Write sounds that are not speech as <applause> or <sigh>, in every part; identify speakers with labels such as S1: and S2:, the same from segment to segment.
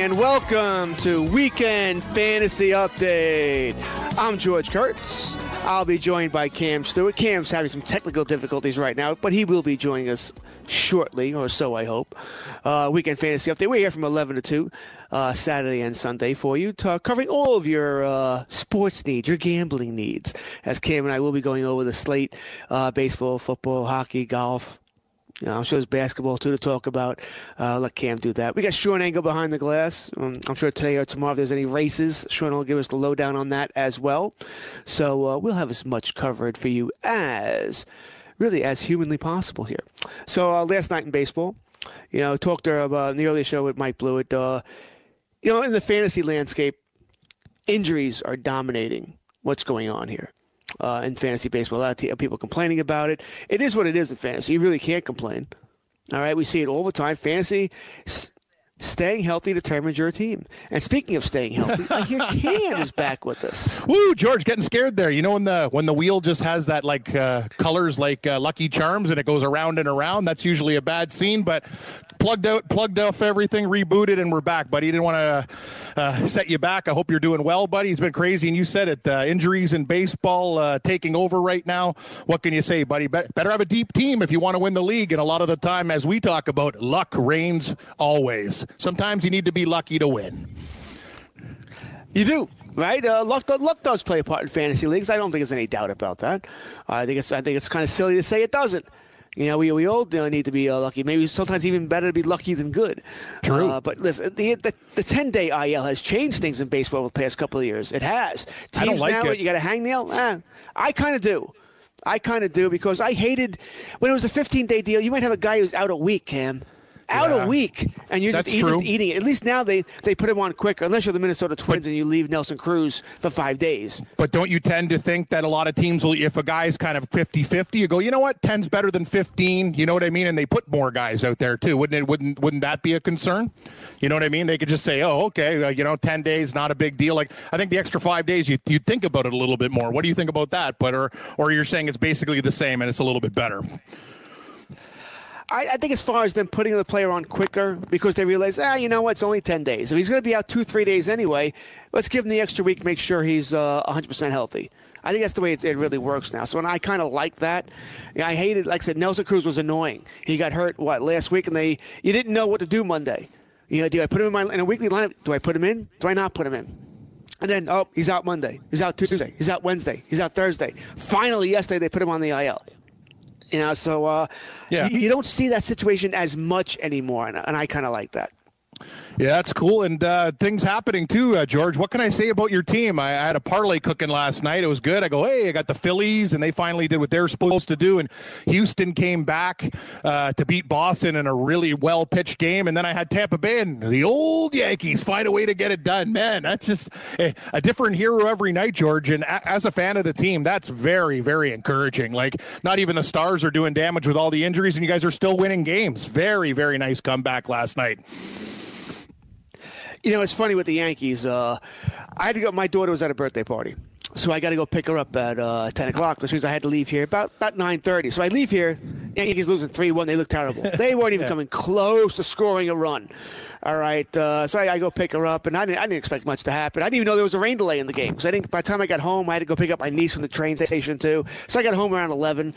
S1: and welcome to Weekend Fantasy Update. I'm George Kurtz. I'll be joined by Cam Stewart. Cam's having some technical difficulties right now, but he will be joining us shortly, or so I hope. Uh, Weekend Fantasy Update. We're here from 11 to 2, uh, Saturday and Sunday for you, to, covering all of your uh, sports needs, your gambling needs. As Cam and I will be going over the slate uh, baseball, football, hockey, golf, you know, I'm sure there's basketball too to talk about. Uh, let Cam do that. We got Sean Angle behind the glass. Um, I'm sure today or tomorrow, if there's any races, Sean will give us the lowdown on that as well. So uh, we'll have as much covered for you as really as humanly possible here. So uh, last night in baseball, you know, talked to, in the earlier show with Mike Blewett. Uh, you know, in the fantasy landscape, injuries are dominating what's going on here uh, in fantasy baseball. A lot of people complaining about it. It is what it is in fantasy. You really can't complain. All right, we see it all the time. Fantasy, staying healthy determines your team. And speaking of staying healthy, I hear Cam is back with us.
S2: Woo, George, getting scared there. You know when the when the wheel just has that like uh, colors like uh, Lucky Charms and it goes around and around. That's usually a bad scene, but plugged out, plugged off everything, rebooted, and we're back. Buddy, didn't want to uh, set you back. I hope you're doing well, buddy. It's been crazy, and you said it. Uh, injuries in baseball uh, taking over right now. What can you say, buddy? Be- better have a deep team if you want to win the league. And a lot of the time, as we talk about, luck reigns always. Sometimes you need to be lucky to win.
S1: You do, right? Uh, luck, luck does play a part in fantasy leagues. I don't think there's any doubt about that. I think it's I think it's kind of silly to say it doesn't. You know, we, we all need to be uh, lucky. Maybe sometimes even better to be lucky than good.
S2: True.
S1: Uh, but listen, the, the, the 10 day IL has changed things in baseball over the past couple of years. It has. Teams
S2: I don't like
S1: now,
S2: it.
S1: you got a hangnail? Eh, I kind of do. I kind of do because I hated when it was a 15 day deal. You might have a guy who's out a week, Cam. Out
S2: Yeah.
S1: a week, and you're just, you're just eating it. At least now they, they put him on quicker, unless you're the Minnesota Twins and you leave Nelson Cruz for five days.
S2: But don't you tend to think that a lot of teams will, if a guy's kind of 50 50, you go, you know what, 10's better than 15, you know what I mean? And they put more guys out there too. Wouldn't it, wouldn't, wouldn't that be a concern? You know what I mean? They could just say, oh, okay, uh, you know, 10 days, not a big deal. Like, I think the extra five days, you, you think about it a little bit more. What do you think about that? But, or, or you're saying it's basically the same and it's a little bit better?
S1: I, I think as far as them putting the player on quicker because they realize, ah, you know what, it's only 10 days. If he's going to be out two, three days anyway, let's give him the extra week, make sure he's uh, 100% healthy. I think that's the way it, it really works now. So, and I kind of like that. Yeah, I hated, like I said, Nelson Cruz was annoying. He got hurt, what, last week, and they you didn't know what to do Monday. You know, do I put him in, my, in a weekly lineup? Do I put him in? Do I not put him in? And then, oh, he's out Monday. He's out Tuesday. He's out Wednesday. He's out Thursday. Finally, yesterday, they put him on the IL. You know, so uh,
S2: Yeah.
S1: you, you don't see that situation as much anymore, and, and I kind of like that.
S2: Yeah, that's cool. And uh, things happening too, uh, George. What can I say about your team? I, I had a parlay cooking last night. It was good. I go, hey, I got the Phillies, and they finally did what they're supposed to do. And Houston came back uh, to beat Boston in a really well pitched game. And then I had Tampa Bay and the old Yankees find a way to get it done. Man, that's just a, a different hero every night, George. And a, as a fan of the team, that's very, very encouraging. Like, not even the stars are doing damage with all the injuries, and you guys are still winning games. Very, very nice comeback last night.
S1: You know, it's funny with the Yankees. Uh, I had to go. My daughter was at a birthday party, so I got to go pick her up at uh, ten o'clock, which means I had to leave here about about nine thirty. So I leave here. Yankees losing three one. They look terrible. They weren't even <laughs> coming close to scoring a run. All right, uh, so I, I go pick her up, and I didn't, I didn't expect much to happen. I didn't even know there was a rain delay in the game I didn't. By the time I got home, I had to go pick up my niece from the train station too. So I got home around eleven,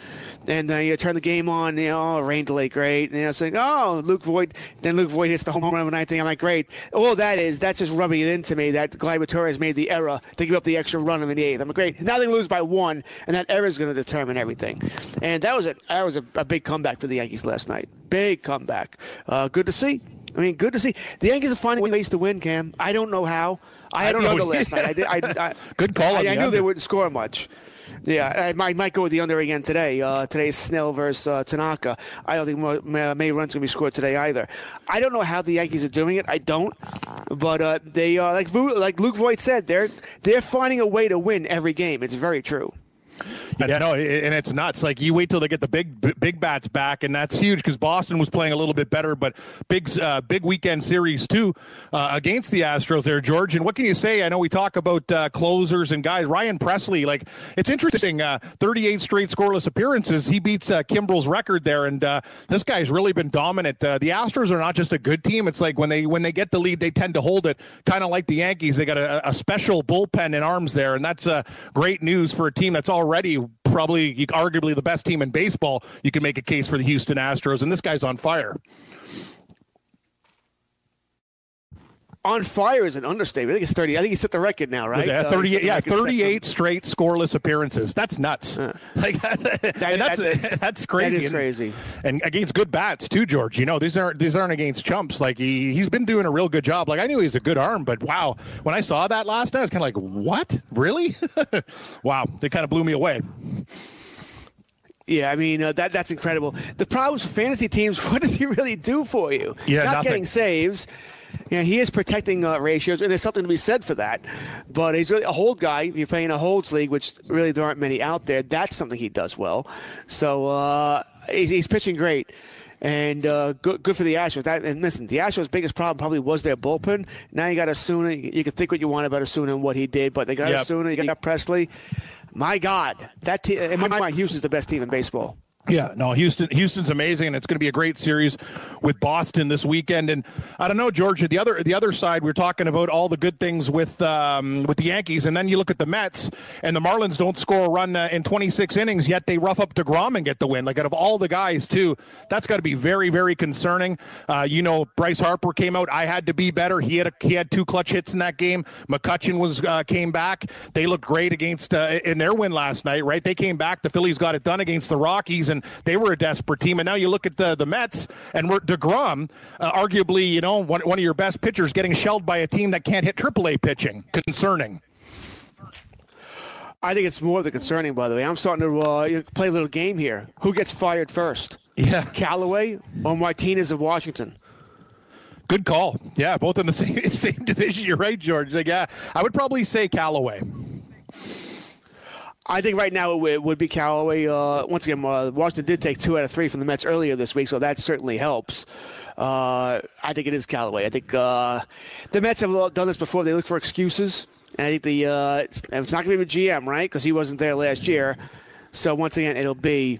S1: and uh, you know, turn the game on. You know, oh, rain delay, great. And you know, like, oh, Luke Voit. Then Luke Voit hits the home run of the ninth inning. I'm like, great. All that is that's just rubbing it into me that Gleyber Torres made the error to give up the extra run in the eighth. I'm like, great. Now they lose by one, and that error is going to determine everything. And that was a that was a, a big comeback for the Yankees last night. Big comeback. Uh, good to see. I mean, good to see. The Yankees are finding ways to win, Cam. I don't know how. I,
S2: I don't
S1: the
S2: know.
S1: under last night. I did. I, I, <laughs>
S2: Good call
S1: I, I
S2: the
S1: knew they wouldn't score much. Yeah, I might, might go with the under again today. Uh, today's Snell versus uh, Tanaka. I don't think mo- ma- many runs going to be scored today either. I don't know how the Yankees are doing it. I don't, but uh, they are like like Luke Voit said. They're they're finding a way to win every game. It's very true.
S2: Yeah, no, and it's nuts. Like you wait till they get the big big bats back, and that's huge because Boston was playing a little bit better, but big uh, big weekend series too uh, against the Astros there, George. And what can you say? I know we talk about uh, closers and guys. Ryan Pressly, like it's interesting. Uh, 38 straight scoreless appearances. He beats uh, Kimbrel's record there, and uh, this guy's really been dominant. The Astros are not just a good team. It's like when they when they get the lead, they tend to hold it, kind of like the Yankees. They got a, a special bullpen in arms there, and that's great news for a team that's already probably arguably the best team in baseball. You can make a case for the Houston Astros, and this guy's on fire.
S1: On fire is an understatement. I think it's thirty. I think he set the record now, right?
S2: Yeah,
S1: Uh,
S2: 38,
S1: set the
S2: yeah, 38 straight scoreless appearances. That's nuts. <laughs> Like, <laughs> and that's,
S1: that- <laughs>
S2: that's crazy.
S1: that is
S2: And-
S1: crazy.
S2: And against good bats too, George. You know, these aren't these aren't against chumps. Like he he's been doing a real good job. Like I knew he was a good arm, but wow, when I saw that last night, I was kind of like, what? Really? wow, they kind of blew me away.
S1: Yeah, I mean uh, that that's incredible. The problems for fantasy teams. What does he really do for you?
S2: Yeah,
S1: not
S2: nothing.
S1: getting saves. Yeah, he is protecting uh, ratios, and there's something to be said for that. But he's really a hold guy. If you're playing a holds league, which really there aren't many out there, that's something he does well. So uh, he's, he's pitching great. And uh, good, good for the Astros. That, and listen, the Astros' biggest problem probably was their bullpen. Now you got Osuna. You, you can think what you want about Osuna and what he did, but they got
S2: Yep.
S1: Osuna. You got Pressly. My God, that team. in my mind, Houston's the best team in baseball.
S2: Yeah, no, Houston. Houston's amazing, and it's going to be a great series with Boston this weekend. And I don't know, Georgia. The other, the other side, we're talking about all the good things with um, with the Yankees, and then you look at the Mets, and the Marlins don't score a run uh, in 26 innings, yet they rough up Degrom and get the win. Like out of all the guys, too, that's got to be very, very concerning. Uh, you know, Bryce Harper came out. I had to be better. He had a, he had two clutch hits in that game. McCutchen was uh, came back. They looked great against uh, in their win last night. Right, they came back. The Phillies got it done against the Rockies, and they were a desperate team. And now you look at the the Mets, and we're Degrom, uh, arguably, you know, one one of your best pitchers, getting shelled by a team that can't hit AAA pitching. Concerning.
S1: I think it's more than concerning, by the way. I'm starting to uh, play a little game here. Who gets fired first?
S2: Yeah.
S1: Callaway or Martinez of Washington?
S2: Good call. Yeah, both in the <laughs> same same division. You're right, George. Like, yeah, I would probably say Callaway.
S1: I think right now it would, it would be Callaway. Uh, once again, uh, Washington did take two out of three from the Mets earlier this week, so that certainly helps. Uh, I think it is Callaway. I think uh, the Mets have done this before. They look for excuses, and I think the uh, it's, it's not going to be the GM, right? Because he wasn't there last year. So once again, it'll be.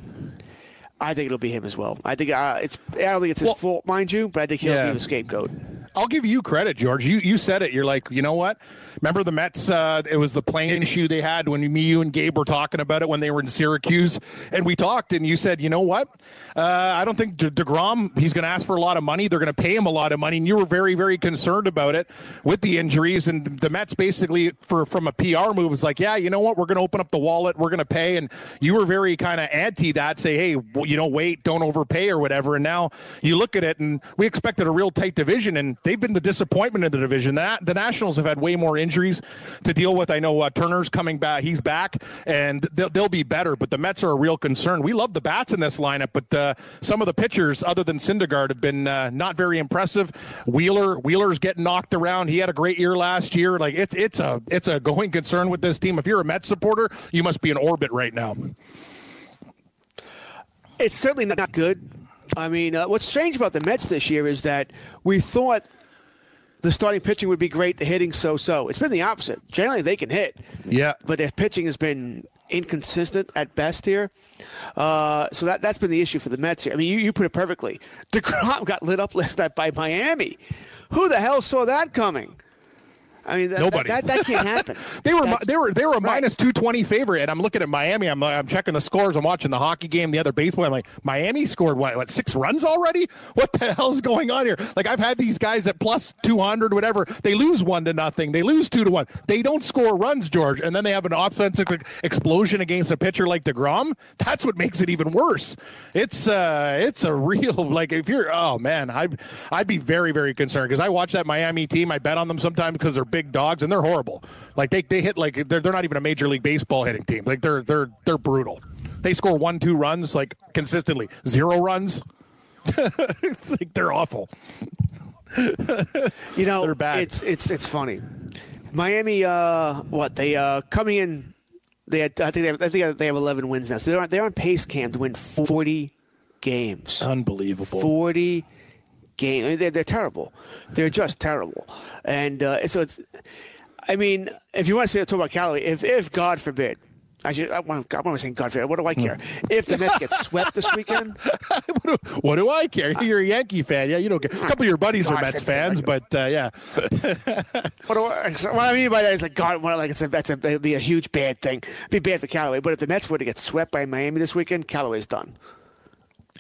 S1: I think it'll be him as well. I think uh, it's. I don't think it's his
S2: Well-
S1: fault, mind you, but I think he'll
S2: Yeah.
S1: be the scapegoat.
S2: I'll give you credit, George. You you said it. You're like, you know what? Remember the Mets? Uh, it was the plane issue they had when me, you, and Gabe were talking about it when they were in Syracuse, and we talked, and you said, you know what? Uh, I don't think De- Degrom. He's going to ask for a lot of money. They're going to pay him a lot of money, and you were very very concerned about it with the injuries. And the Mets basically, for from a PR move, was like, yeah, you know what? We're going to open up the wallet. We're going to pay, and you were very kind of anti that. Say, hey, well, you know, wait, don't overpay or whatever. And now you look at it, and we expected a real tight division, and they've been the disappointment in the division. The, the Nationals have had way more injuries to deal with. I know uh, Turner's coming back; he's back, and they'll, they'll be better. But the Mets are a real concern. We love the bats in this lineup, but uh, some of the pitchers, other than Syndergaard, have been uh, not very impressive. Wheeler, Wheeler's getting knocked around. He had a great year last year. Like it's it's a it's a going concern with this team. If you're a Mets supporter, you must be in orbit right now.
S1: It's certainly not good. I mean, uh, what's strange about the Mets this year is that we thought the starting pitching would be great, the hitting so-so. It's been the opposite. Generally, they can hit,
S2: Yeah,
S1: but their pitching has been inconsistent at best here. Uh, so that that's been the issue for the Mets here. I mean, you, you put it perfectly. <laughs> Degrom got lit up last night by Miami. Who the hell saw that coming? I mean, that,
S2: Nobody.
S1: That, that, that can't happen. <laughs>
S2: They were
S1: That's-
S2: they were they were a minus two twenty favorite, and I'm looking at Miami. I'm I'm checking the scores. I'm watching the hockey game, the other baseball. I'm like, Miami scored what what six runs already? What the hell's going on here? Like I've had these guys at plus two hundred, whatever. They lose one to nothing. They lose two to one. They don't score runs, George, and then they have an offensive explosion against a pitcher like Degrom. That's what makes it even worse. It's uh it's a <laughs> real like if you're oh man, I I'd, I'd be very very concerned because I watch that Miami team. I bet on them sometimes because they're big dogs and they're horrible. Like they, they hit like they're, they're not even a major league baseball hitting team. Like they're they're they're brutal. They score one two runs like consistently. Zero runs. <laughs> it's like they're awful.
S1: You know,
S2: They're bad.
S1: It's it's it's funny. Miami, uh, what they uh, coming in? They had, I think they have, I think they have 11 wins now. So they're on, they're on pace, Cam, to win 40 games.
S2: Unbelievable.
S1: 40 games. I mean, they're, they're terrible. They're just terrible. And uh, so it's. I mean, if you want to say talk about Cali, if if God forbid. I should. I want. I want to say God forbid. What do I care? If the Mets get swept this weekend, <laughs>
S2: what do I care? You're a Yankee fan, yeah. You don't care. A couple of your buddies are Mets fans, but uh, yeah, <laughs>
S1: What, do I, what I mean by that is like God, well, like it's a, that's a, it'd be a huge bad thing. It'd be bad for Callaway. But if the Mets were to get swept by Miami this weekend, Callaway's done.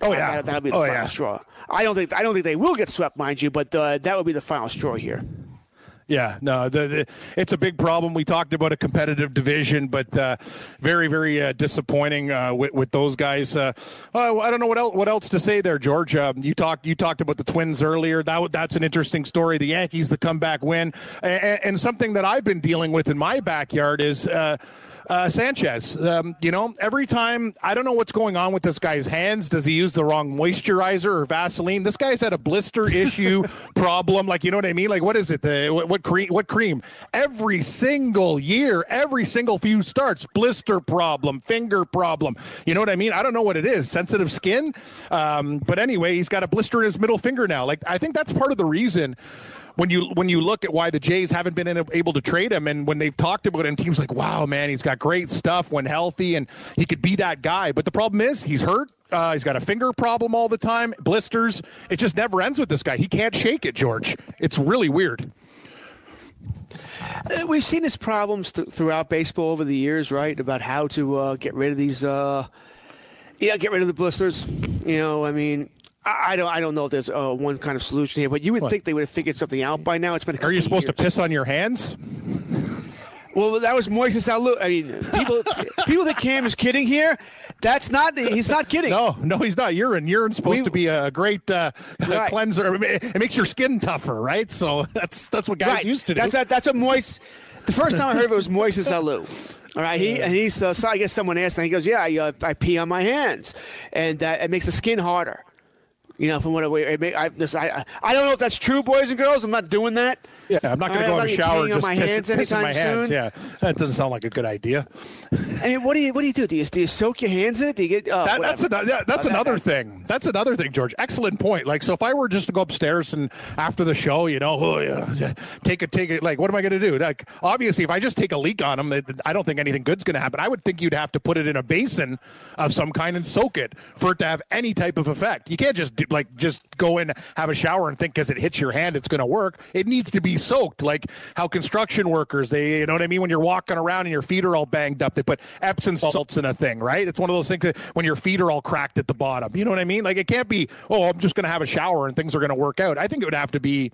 S2: oh yeah,
S1: that, that'll be the
S2: oh
S1: final
S2: yeah,
S1: straw. I don't think I don't think they will get swept, mind you, but uh, that would be the final straw here.
S2: Yeah, no, the, the, it's a big problem. We talked about a competitive division, but uh, very, very uh, disappointing uh, with, with those guys. Uh, oh, I don't know what else, what else to say there, George. Um, you talked you talked about the Twins earlier. That that's an interesting story. The Yankees, the comeback win, and, and something that I've been dealing with in my backyard is. Uh, Sanchez, um, you know, every time I don't know what's going on with this guy's hands. Does he use the wrong moisturizer or Vaseline? This guy's had a blister issue <laughs> problem. Like, you know what I mean? Like, what is it? The what, what cream? What cream? Every single year, every single few starts, blister problem, finger problem. You know what I mean? I don't know what it is. Sensitive skin. Um, but anyway, he's got a blister in his middle finger now. Like, I think that's part of the reason when you when you look at why the Jays haven't been able to trade him, and when they've talked about him, teams like, wow, man, he's got great stuff when healthy, and he could be that guy. But the problem is, he's hurt. Uh, he's got a finger problem all the time, blisters. It just never ends with this guy. He can't shake it, George. It's really weird.
S1: Uh, We've seen his problems th- throughout baseball over the years, right? About how to uh, get rid of these, uh, yeah, get rid of the blisters. You know, I mean, I, don't, I don't know if there's uh, one kind of solution here, but you would think they would have figured something out by now. It's been.
S2: Are you supposed to piss on your hands?
S1: Well, that was Moises Alou. I mean, people, <laughs> people think Cam is kidding here. That's not. He's not kidding.
S2: No, no, he's not. Urine. Urine's supposed
S1: We-
S2: to be a great uh,
S1: Right.
S2: cleanser. It makes your skin tougher, right? So that's that's what guys
S1: right.
S2: used to do.
S1: That's a, that's a Moise. The first time I heard of it was Moises Alou. All right, he and he's. Uh, so I guess someone asked, and he goes, "Yeah, I, uh, I pee on my hands, and that it makes the skin harder." You know, from what I, this, I, I don't know if that's true, boys and girls. I'm not doing that.
S2: Yeah, I'm not going to go in the shower and just
S1: my
S2: piss,
S1: hands
S2: piss in my
S1: anytime
S2: hands.
S1: soon.
S2: Yeah, that doesn't sound like a good idea.
S1: I mean, what do you what do you do? Do you, do you soak your hands in it? Do you get? Oh,
S2: That, that's another. Yeah, that's another
S1: that-
S2: thing. That's another thing, George. Excellent point. Like, so if I were just to go upstairs and after the show, you know, oh, yeah, take a take it. Like, what am I going to do? Like, obviously, if I just take a leak on them, I don't think anything good's going to happen. I would think you'd have to put it in a basin of some kind and soak it for it to have any type of effect. You can't just do, like just go in, have a shower, and think because it hits your hand, it's going to work. It needs to be soaked, like how construction workers, they, you know what I mean? When you're walking around and your feet are all banged up, they put Epsom salts in a thing, right? It's one of those things that when your feet are all cracked at the bottom. You know what I mean? Like it can't be, oh, I'm just going to have a shower and things are going to work out. I think it would have to be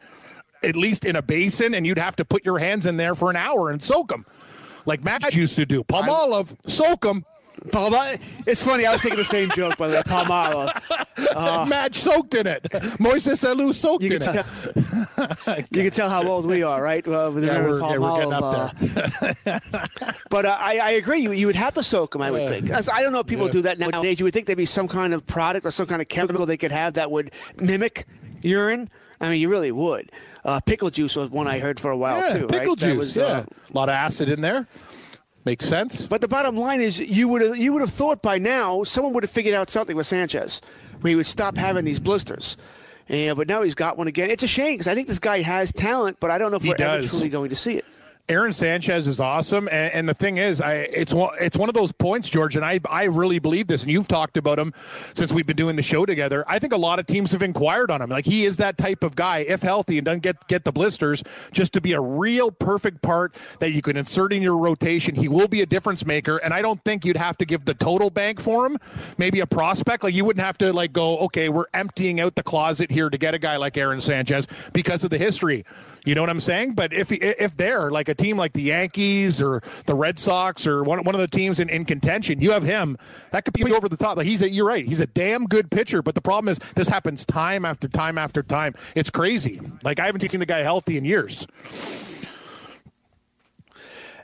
S2: at least in a basin, and you'd have to put your hands in there for an hour and soak them, like Madge used to do. Palmolive, soak them.
S1: Palma- It's funny. I was thinking the same joke, by the way. Palmolive.
S2: Madge soaked in it. Moises Alou soaked in
S1: can,
S2: it.
S1: tell, you can tell how old we are, right? Uh, with the
S2: Yeah, we're-
S1: of
S2: yeah, we're getting up
S1: uh, <laughs> but uh, I, I agree. You, you would have to soak them, I would think. As- I don't know if people do that nowadays. You would think there'd be some kind of product or some kind of chemical they could have that would mimic urine. I mean, you really would. Uh, pickle juice was one I heard for a while
S2: Yeah,
S1: too.
S2: pickle
S1: right? That
S2: juice.
S1: was,
S2: yeah,
S1: uh,
S2: a lot of acid in there. Makes sense.
S1: But the bottom line is, you would have you would have thought by now someone would have figured out something with Sanchez, where he would stop having these blisters. Yeah, but now he's got one again. It's a shame because I think this guy has talent, but I don't know if
S2: He
S1: we're ever truly going to see it.
S2: Aaron Sanchez is awesome, and, and the thing is, I, it's one, it's one of those points, George, and I I really believe this, and you've talked about him since we've been doing the show together. I think a lot of teams have inquired on him. Like he is that type of guy, if healthy and doesn't get get the blisters, just to be a real perfect part that you can insert in your rotation. He will be a difference maker, and I don't think you'd have to give the total bank for him. Maybe a prospect, like you wouldn't have to like go, okay, we're emptying out the closet here to get a guy like Aaron Sanchez because of the history. You know what I'm saying? But if if they're like a team like the Yankees or the Red Sox or one, one of the teams in, in contention, you have him. That could be over the top. Like he's a, you're right. He's a damn good pitcher. But the problem is this happens time after time after time. It's crazy. Like I haven't seen the guy healthy in years.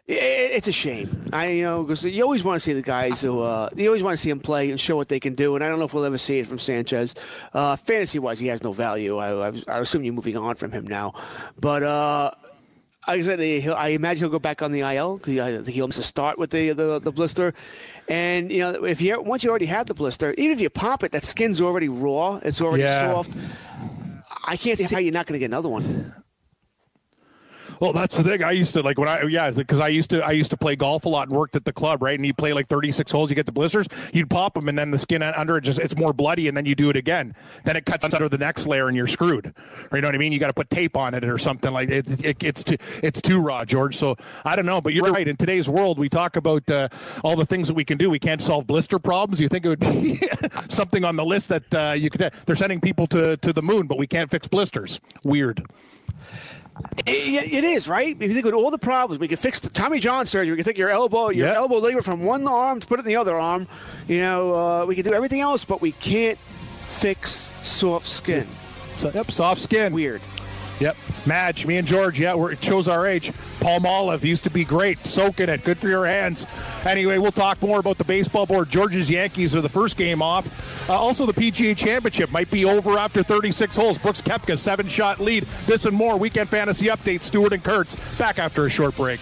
S1: It- It's a shame. I you know because you always want to see the guys who uh, you always want to see them play and show what they can do. And I don't know if we'll ever see it from Sanchez. Uh, fantasy wise, he has no value. I, I, I assume you're moving on from him now. But uh, like I said, I imagine he'll go back on the IL because I think he'll miss a start with the, the the blister. And you know if you once you already have the blister, even if you pop it, that skin's already raw. It's already
S2: Yeah.
S1: soft. I can't see how you're not going to get another one.
S2: Well, that's the thing. I used to like when I yeah because I used to I used to play golf a lot and worked at the club right? And you play like 36 holes you get the blisters you'd pop them and then the skin under it just it's more bloody and then you do it again. Then it cuts under the next layer and you're screwed. You know what I mean? You got to put tape on it or something like it, it it's too it's too raw George. So I don't know but you're right. In today's world we talk about uh, all the things that we can do. We can't solve blister problems. You think it would be <laughs> something on the list that uh, you could they're sending people to to the moon but we can't fix blisters. Weird.
S1: It, it is right. If you think with all the problems, we can fix the Tommy John surgery. We can take your elbow, your
S2: Yeah.
S1: elbow ligament from one arm to put it in the other arm. You know, uh, we can do everything else, but we can't fix soft skin.
S2: So, yep, soft skin.
S1: Weird.
S2: Yep. Madge, me and George, yeah, we're, it shows our age. Palmolive used to be great, soaking it, good for your hands. Anyway, we'll talk more about the baseball board. George's Yankees are the first game off. Uh, also, the PGA Championship might be over after 36 holes. Brooks Koepka, seven shot lead. This and more. Weekend Fantasy Update. Stewart and Kurtz back after a short break.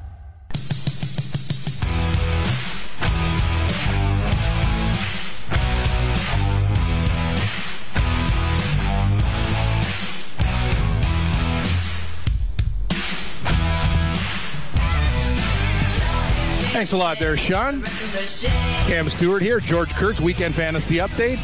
S2: Thanks a lot there, Sean. Cam Stewart here, George Kurtz, Weekend Fantasy Update.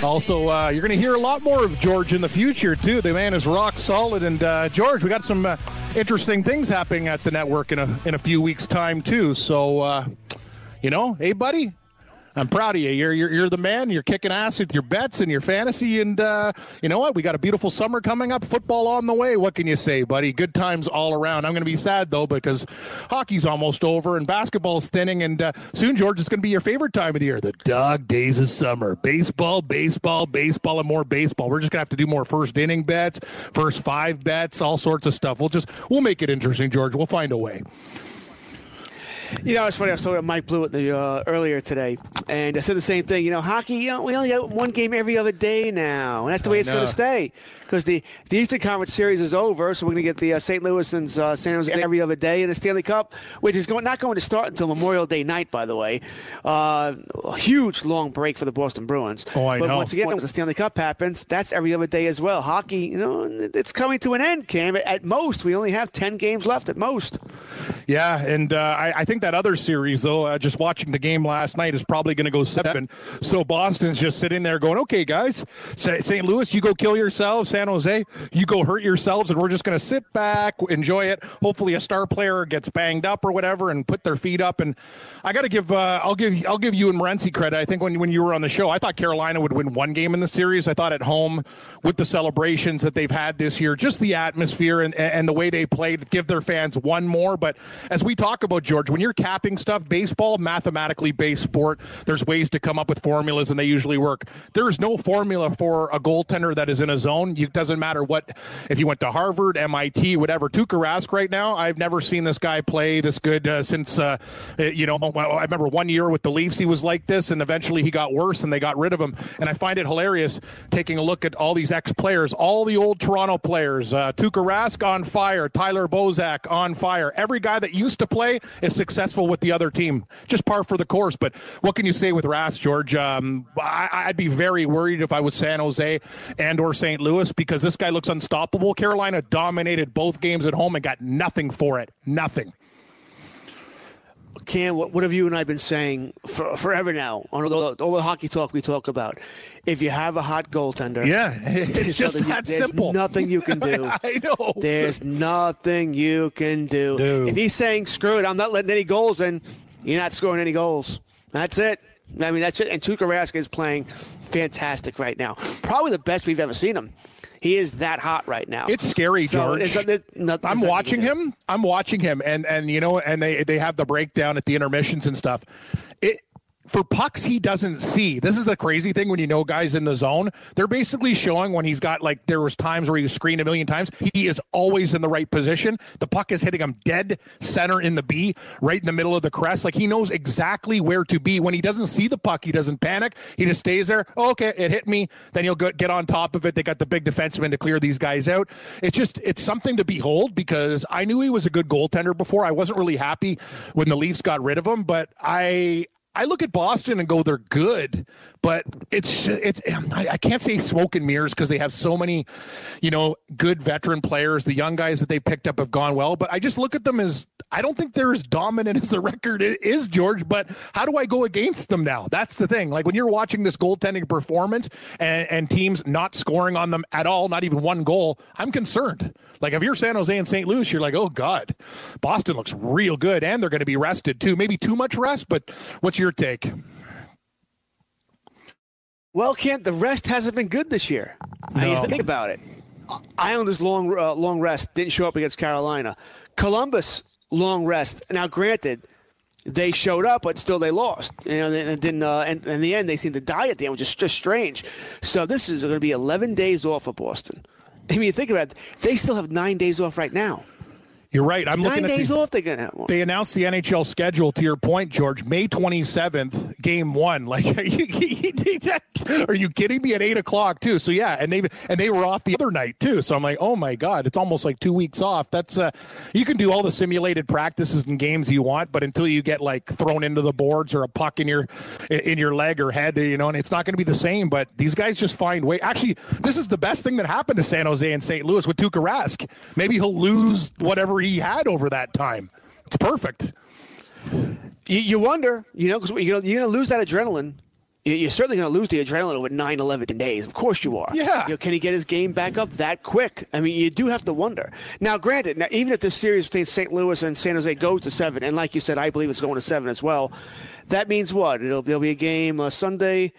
S2: Also, uh, you're going to hear a lot more of George in the future, too. The man is rock solid. And, uh, George, we got some uh, interesting things happening at the network in a, in a few weeks' time, too. So, uh, you know, hey, buddy, I'm proud of you. You're, you're, you're the man. You're kicking ass with your bets and your fantasy. And uh, you know what? We got a beautiful summer coming up. Football on the way. What can you say, buddy? Good times all around. I'm going to be sad, though, because hockey's almost over and basketball's thinning. And uh, soon, George, it's going to be your favorite time of the year the dog days of summer. Baseball, baseball, baseball, and more baseball. We're just going to have to do more first inning bets, first five bets, all sorts of stuff. We'll just, we'll make it interesting, George. We'll find a way.
S1: You know, it's funny. I was talking to Mike Blewett the, uh, earlier today, and I said the same thing. You know, hockey. You know, we only got one game every other day now, and that's the way
S2: I
S1: it's going to stay. Because the, the Eastern Conference Series is over, so we're going to get the uh, St. Louis and uh, San Jose every other day, in the Stanley Cup, which is going, not going to start until Memorial Day night, by the way. Uh, a huge long break for the Boston Bruins.
S2: Oh, I
S1: but
S2: know.
S1: once again, when the Stanley Cup happens, that's every other day as well. Hockey, you know, it's coming to an end, Cam. At most, we only have ten games left. At most.
S2: Yeah, and uh, I, I think that other series, though, uh, just watching the game last night is probably going to go seven. So Boston's just sitting there going, "Okay, guys, St. Louis, you go kill yourselves. San Jose, you go hurt yourselves, and we're just going to sit back, enjoy it. Hopefully, a star player gets banged up or whatever, and put their feet up. And I got to give, uh, I'll give, I'll give you and Morency credit. I think when when you were on the show, I thought Carolina would win one game in the series. I thought at home with the celebrations that they've had this year, just the atmosphere and and the way they played, give their fans one more. But as we talk about George, when you're capping stuff, baseball, mathematically based sport, there's ways to come up with formulas, and they usually work. There's no formula for a goaltender that is in a zone. It doesn't matter what if you went to Harvard, MIT, whatever. Tuukka Rask right now, I've never seen this guy play this good uh, since uh, you know. I remember one year with the Leafs, he was like this, and eventually he got worse, and they got rid of him. And I find it hilarious taking a look at all these ex players, all the old Toronto players. Uh, Tuukka Rask on fire, Tyler Bozak on fire. Every guy that used to play is successful with the other team. Just par for the course. But what can you say with Rask, George? Um, I, I'd be very worried if I was San Jose and or St. Louis because this guy looks unstoppable. Carolina dominated both games at home and got nothing for it. Nothing.
S1: Cam, what, what have you and I been saying for, forever now on all the, all the hockey talk we talk about? If you have a hot goaltender,
S2: Yeah, <laughs> it's just
S1: nothing you-
S2: that
S1: there's
S2: simple.
S1: Nothing you can <laughs> do.
S2: I know.
S1: There's nothing you can do.
S2: No.
S1: If he's saying, screw it, I'm not letting any goals in, you're not scoring any goals. That's it. I mean, that's it. And Tuukka Rask is playing fantastic right now. Probably the best we've ever seen him. He is that hot right now.
S2: It's scary,
S1: So
S2: George.
S1: there's nothing-
S2: I'm watching
S1: you can do.
S2: him. I'm watching him, and and you know, and they they have the breakdown at the intermissions and stuff. It for pucks he doesn't see. This is the crazy thing when you know guys in the zone. They're basically showing when he's got like there was times where he was screened a million times. He is always in the right position. The puck is hitting him dead center in the B, right in the middle of the crest. Like he knows exactly where to be. When he doesn't see the puck, he doesn't panic. He just stays there. Oh, okay, it hit me. Then he'll get on top of it. They got the big defenseman to clear these guys out. It's just it's something to behold because I knew he was a good goaltender before. I wasn't really happy when the Leafs got rid of him, but I I look at Boston and go, they're good, but it's it's I can't say smoke and mirrors because they have so many, you know, good veteran players. The young guys that they picked up have gone well, but I just look at them as I don't think they're as dominant <laughs> as the record is, George. But how do I go against them now? That's the thing. Like when you're watching this goaltending performance and, and teams not scoring on them at all, not even one goal, I'm concerned. Like if you're San Jose and St. Louis, you're like, oh God, Boston looks real good, and they're going to be rested too. Maybe too much rest, but what's your take?
S1: Well, Kent, the rest hasn't been good this year. I mean,
S2: No.
S1: think about it. Islanders long uh, long rest didn't show up against Carolina. Columbus long rest. Now, granted, they showed up, but still they lost. You know, and didn't. Uh, and in the end, they seemed to die at the end, which is just strange. So this is going to be 11 days off of Boston. I mean, think about it. They still have nine days off right now.
S2: You're right. I'm looking
S1: Nine
S2: at
S1: days
S2: the,
S1: off. They're going to have. One.
S2: They announced the NHL schedule. To your point, George, May 27th, Game One. <laughs> Like, are you, <laughs> are you kidding me? At eight o'clock too. So yeah, and they and they were off the other night too. So I'm like, oh my god, it's almost like two weeks off. That's uh, you can do all the simulated practices and games you want, but until you get like thrown into the boards or a puck in your in your leg or head, you know, and it's not going to be the same. But these guys just find way. Actually, this is the best thing that happened to San Jose and St. Louis with Tuukka Rask. Maybe he'll lose whatever he had over that time. It's perfect.
S1: You, you wonder, you know, because you're going to lose that adrenaline. You- You're certainly going to lose the adrenaline over 9, 11 days. Of course you are.
S2: Yeah.
S1: You know, can he get his game back up that quick? I mean, you do have to wonder. Now, granted, now, even if this series between St. Louis and San Jose goes to seven, and like you said, I believe it's going to seven as well, that means what? It'll there'll be a game uh, Sunday,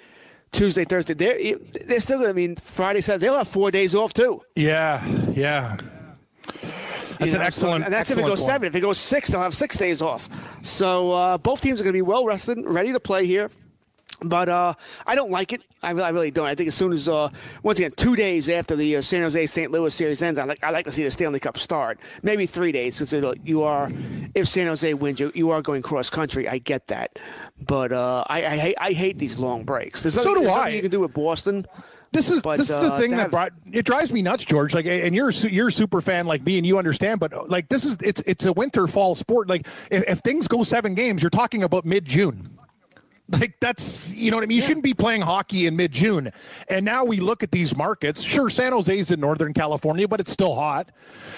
S1: Tuesday, Thursday. They're, they're still going to I mean Friday, Saturday. They'll have four days off too.
S2: Yeah, yeah. That's an
S1: know,
S2: excellent.
S1: So, and that's if it goes
S2: point.
S1: seven. If it goes six, they'll have six days off. So uh, both teams are going to be well rested, ready to play here. But uh, I don't like it. I really, I really don't. I think as soon as uh, once again two days after the uh, San Jose St. Louis series ends, I like I like to see the Stanley Cup start. Maybe three days since it'll, you are if San Jose wins, you, you are going cross country. I get that, but uh, I, I hate I hate these long breaks. There's
S2: So do
S1: there's
S2: I.
S1: you can do with Boston.
S2: This is
S1: But,
S2: this is the
S1: uh,
S2: thing that
S1: have-
S2: brought it drives me nuts, George. Like, and you're you're a super fan like me, and you understand. But like, this is it's it's a winter fall sport. Like, if, if things go seven games, you're talking about mid June. Like that's you know what I mean. You shouldn't be playing hockey in mid June. And now we look at these markets. Sure, San Jose's in Northern California, but it's still hot.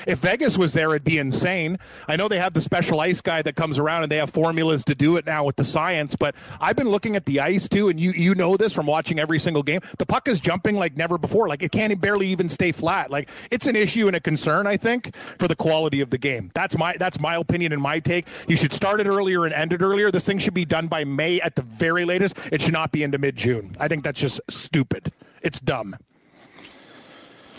S2: If Vegas was there, it'd be insane. I know they have the special ice guy that comes around, and they have formulas to do it now with the science. But I've been looking at the ice too, and you you know this from watching every single game. The puck is jumping like never before. Like it can't barely even stay flat. Like it's an issue and a concern, I think, for the quality of the game. That's my that's my opinion and my take. You should start it earlier and end it earlier. This thing should be done by May at the very latest. It should not be into mid June. I think that's just stupid. It's dumb.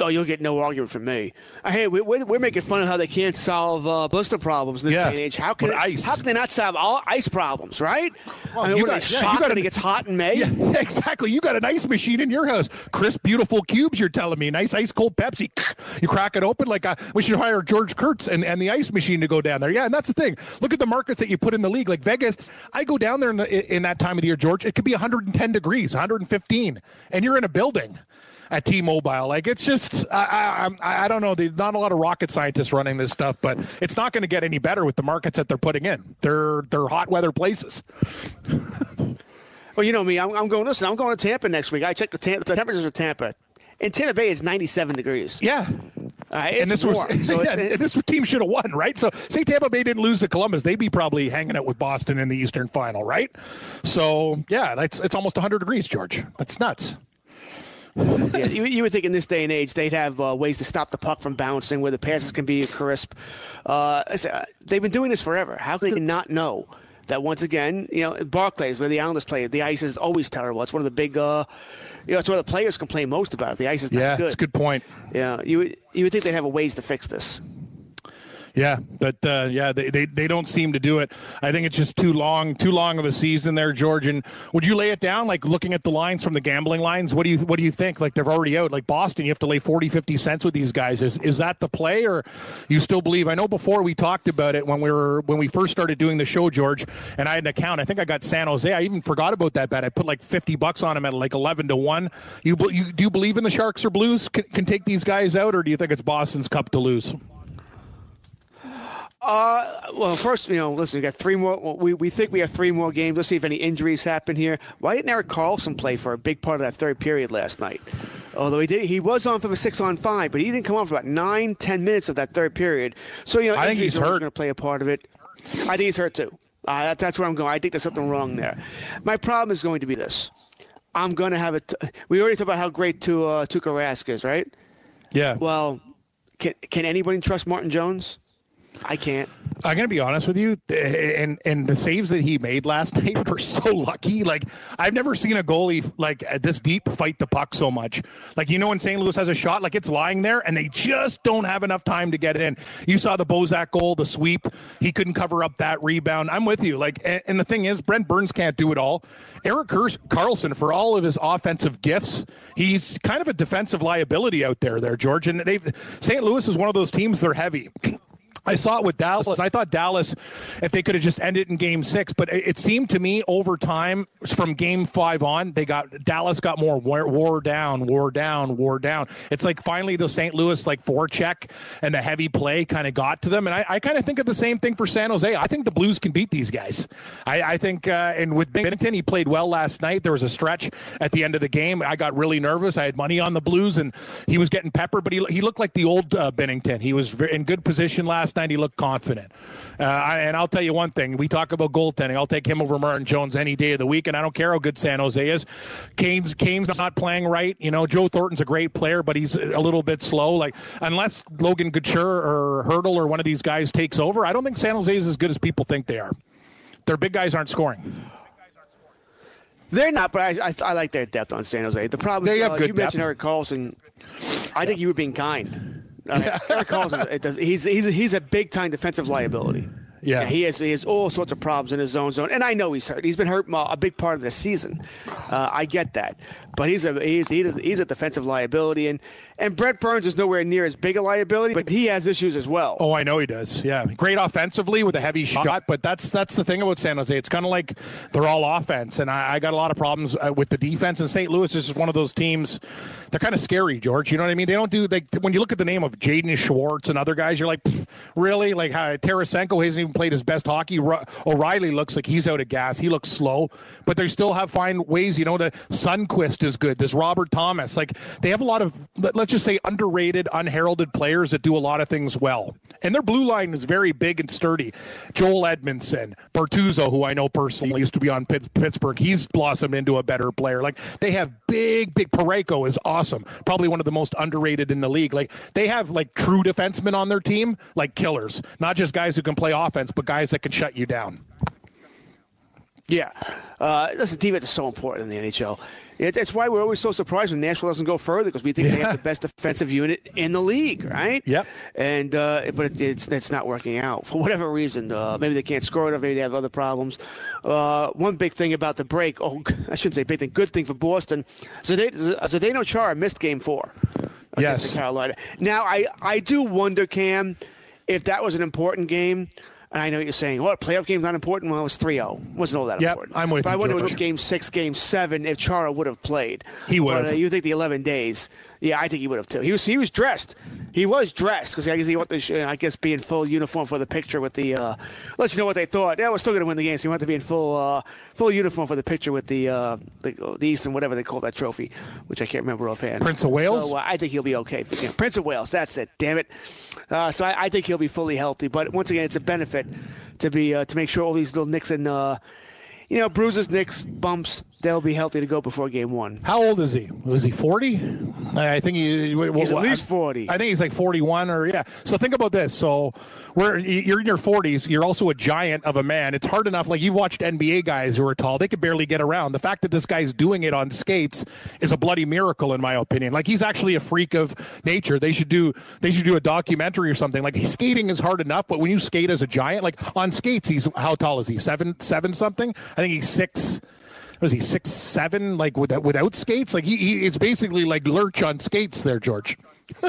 S1: Oh, you'll get no argument from me. Uh, hey, we, we're, we're making fun of how they can't solve uh, blister problems in this
S2: Yeah,
S1: day and age. How can
S2: ice.
S1: how can they not solve all ice problems? Right? I mean,
S2: you got-
S1: they
S2: yeah, you got
S1: it gets hot in May.
S2: Yeah, <laughs> exactly. You got an ice machine in your house. Crisp, beautiful cubes, you're telling me. Nice ice cold Pepsi. <laughs> You crack it open like a, we should hire George Kurtz and, and the ice machine to go down there. Yeah, and that's the thing. Look at the markets that you put in the league. Like Vegas, I go down there in, the, in that time of the year, George, it could be 110 degrees, 115, and you're in a building at T-Mobile. Like it's just, I, I, I don't know. There's not a lot of rocket scientists running this stuff, but it's not going to get any better with the markets that they're putting in. They're they're hot weather places.
S1: Well, you know me. I'm, I'm going. Listen, I'm going to Tampa next week. I checked the, Tampa, the temperatures of Tampa. In Tampa Bay, it's 97 degrees.
S2: Yeah.
S1: All right,
S2: and this
S1: warm.
S2: was <laughs>
S1: So
S2: yeah, this team should have won, right? So say Tampa Bay didn't lose to Columbus, they'd be probably hanging out with Boston in the Eastern Final, right? So yeah, that's it's almost 100 degrees, George. That's nuts. <laughs>
S1: yeah, you, you would think in this day and age they'd have uh, ways to stop the puck from bouncing, where the passes can be crisp. Uh, uh, they've been doing this forever. How can they not know that? Once again, you know, Barclays, where the Islanders play, the ice is always terrible. It's one of the big, uh, you know, it's where the players complain most about. It. The ice is not
S2: Yeah,
S1: good.
S2: that's a good point.
S1: Yeah, you you would think they'd have a ways to fix this.
S2: Yeah, but uh, yeah, they, they they don't seem to do it. I think it's just too long, too long of a season there, George. And would you lay it down, like looking at the lines from the gambling lines? What do you what do you think? Like they're already out. Like Boston, you have to lay 40, 50 cents with these guys. Is is that the play, or you still believe? I know before we talked about it when we were when we first started doing the show, George, and I had an account. I think I got San Jose. I even forgot about that bet. I put like fifty bucks on them at like eleven to one. You you do you believe in the Sharks or Blues can, can take these guys out, or do you think it's Boston's cup to lose?
S1: Uh, well, first, you know, listen, we got three more. We, we think we have three more games. Let's see if any injuries happen here. Why didn't Erik Karlsson play for a big part of that third period last night? Although he did, he was on for the six on five, but he didn't come on for about nine, ten minutes of that third period. So you know,
S2: I think he's hurt.
S1: going to play a part of it. I think he's hurt too. Uh, that, that's where I'm going. I think there's something wrong there. My problem is going to be this. I'm going to have it. We already talked about how great Tu- uh, Tuukka Rask is, right?
S2: Yeah.
S1: Well, can can anybody trust Martin Jones? I can't.
S2: I'm gonna be honest with you, and and the saves that he made last <laughs> night were so lucky. Like I've never seen a goalie like at this deep fight the puck so much. Like you know when St. Louis has a shot, like it's lying there, and they just don't have enough time to get it in. You saw the Bozak goal, the sweep. He couldn't cover up that rebound. I'm with you. Like, and, the thing is, Brent Burns can't do it all. Erik Karlsson, for all of his offensive gifts, he's kind of a defensive liability out there. There, George, and St. Louis is one of those teams. They're heavy. I saw it with Dallas, and I thought Dallas, if they could have just ended in Game Six, but it, it seemed to me over time, from Game Five on, they got Dallas got more wore, down, wore down, wore down. It's like finally the St. Louis like forecheck and the heavy play kind of got to them, and I, I kind of think of the same thing for San Jose. I think the Blues can beat these guys. I, I think, uh, and with Binnington, he played well last night. There was a stretch at the end of the game. I got really nervous. I had money on the Blues, and he was getting peppered, but he he looked like the old uh, Binnington. He was in good position last night. He looked confident. Uh, and I'll tell you one thing: we talk about goaltending. I'll take him over Martin Jones any day of the week, and I don't care how good San Jose is. Kane's Kane's not playing right. You know, Joe Thornton's a great player, but he's a little bit slow. Like unless Logan Couture or Hertl or one of these guys takes over, I don't think San Jose is as good as people think they are. Their big guys aren't scoring.
S1: They're not, but I, I, I like their depth on San Jose. The problem is,
S2: They have
S1: uh,
S2: good
S1: you mentioned. Erik Karlsson. I think you were being kind. Eric it does- he's he's a, he's a big time defensive liability.
S2: Yeah.
S1: he has he has all sorts of problems in his own zone, and I know he's hurt. He's been hurt a big part of the season. Uh, I get that, but he's a he's he's a, he's a defensive liability, and and Brett Burns is nowhere near as big a liability, but he has issues as well.
S2: Oh, I know he does. Yeah, great offensively with a heavy shot, but that's that's the thing about San Jose. It's kind of like they're all offense, and I, I got a lot of problems uh, with the defense. And St. Louis is just one of those teams. They're kind of scary, George. You know what I mean? They don't do like when you look at the name of Jaden Schwartz and other guys, you're like, really? Like uh, Tarasenko hasn't even played his best hockey. Ro- O'Reilly looks like he's out of gas. He looks slow, but they still have fine ways. You know, the Sundqvist is good. This Robert Thomas, like they have a lot of let, let's just say underrated, unheralded players that do a lot of things well. And their blue line is very big and sturdy. Joel Edmundson, Bortuzzo, who I know personally used to be on Pitts, Pittsburgh, he's blossomed into a better player. Like they have big, big. Parayko is awesome. Probably one of the most underrated in the league. Like they have like true defensemen on their team, like killers, not just guys who can play offense, but guys that can shut you down.
S1: Yeah. Uh, listen, defense is so important in the NHL. It, that's why we're always so surprised when Nashville doesn't go further because we think they have the best defensive unit in the league, right?
S2: Yep.
S1: And uh, but it, it's it's not working out for whatever reason. Uh, maybe they can't score enough. Maybe they have other problems. Uh, one big thing about the break. Oh, <laughs> I shouldn't say big thing. Good thing for Boston. Zdeno Zdeno Chara missed Game Four. against
S2: Yes.
S1: Carolina. Now I I do wonder, Cam, if that was an important game. And I know what you're saying. Well, playoff game's not important. Well, it was 3-0. Wasn't all that
S2: Yep,
S1: important.
S2: I'm with
S1: but
S2: you,
S1: I wonder
S2: George.
S1: if game six, game seven, if Chara would have played.
S2: He would
S1: uh, you think the 11 days? Yeah, I think he would have too. He was he was dressed. He was dressed because I guess he wanted to, I guess be in full uniform for the picture with the. Uh, let you know what they thought. Yeah, we're still going to win the game. So he wanted to be in full uh, full uniform for the picture with the uh, the, the Eastern whatever they call that trophy, which I can't remember offhand.
S2: Prince of Wales?
S1: So uh, I think he'll be okay for yeah, Prince of Wales. That's it. Damn it. Uh, so I, I think he'll be fully healthy. But once again, it's a benefit to be uh, to make sure all these little nicks and uh, you know bruises, nicks, bumps, they'll be healthy to go before game one.
S2: How old is he? Was he 40? I think he,
S1: He's at least 40.
S2: I think he's like 41 or yeah. So think about this. So we're you're in your 40s. You're also a giant of a man. It's hard enough. Like you've watched NBA guys who are tall. They could barely get around. The fact that this guy's doing it on skates is a bloody miracle in my opinion. Like he's actually a freak of nature. They should do they should do a documentary or something. Like skating is hard enough, but when you skate as a giant, like on skates, he's how tall is he? Seven seven something? I think he's six was he six seven like without without skates? Like he, he it's basically like lurch on skates there george. <laughs>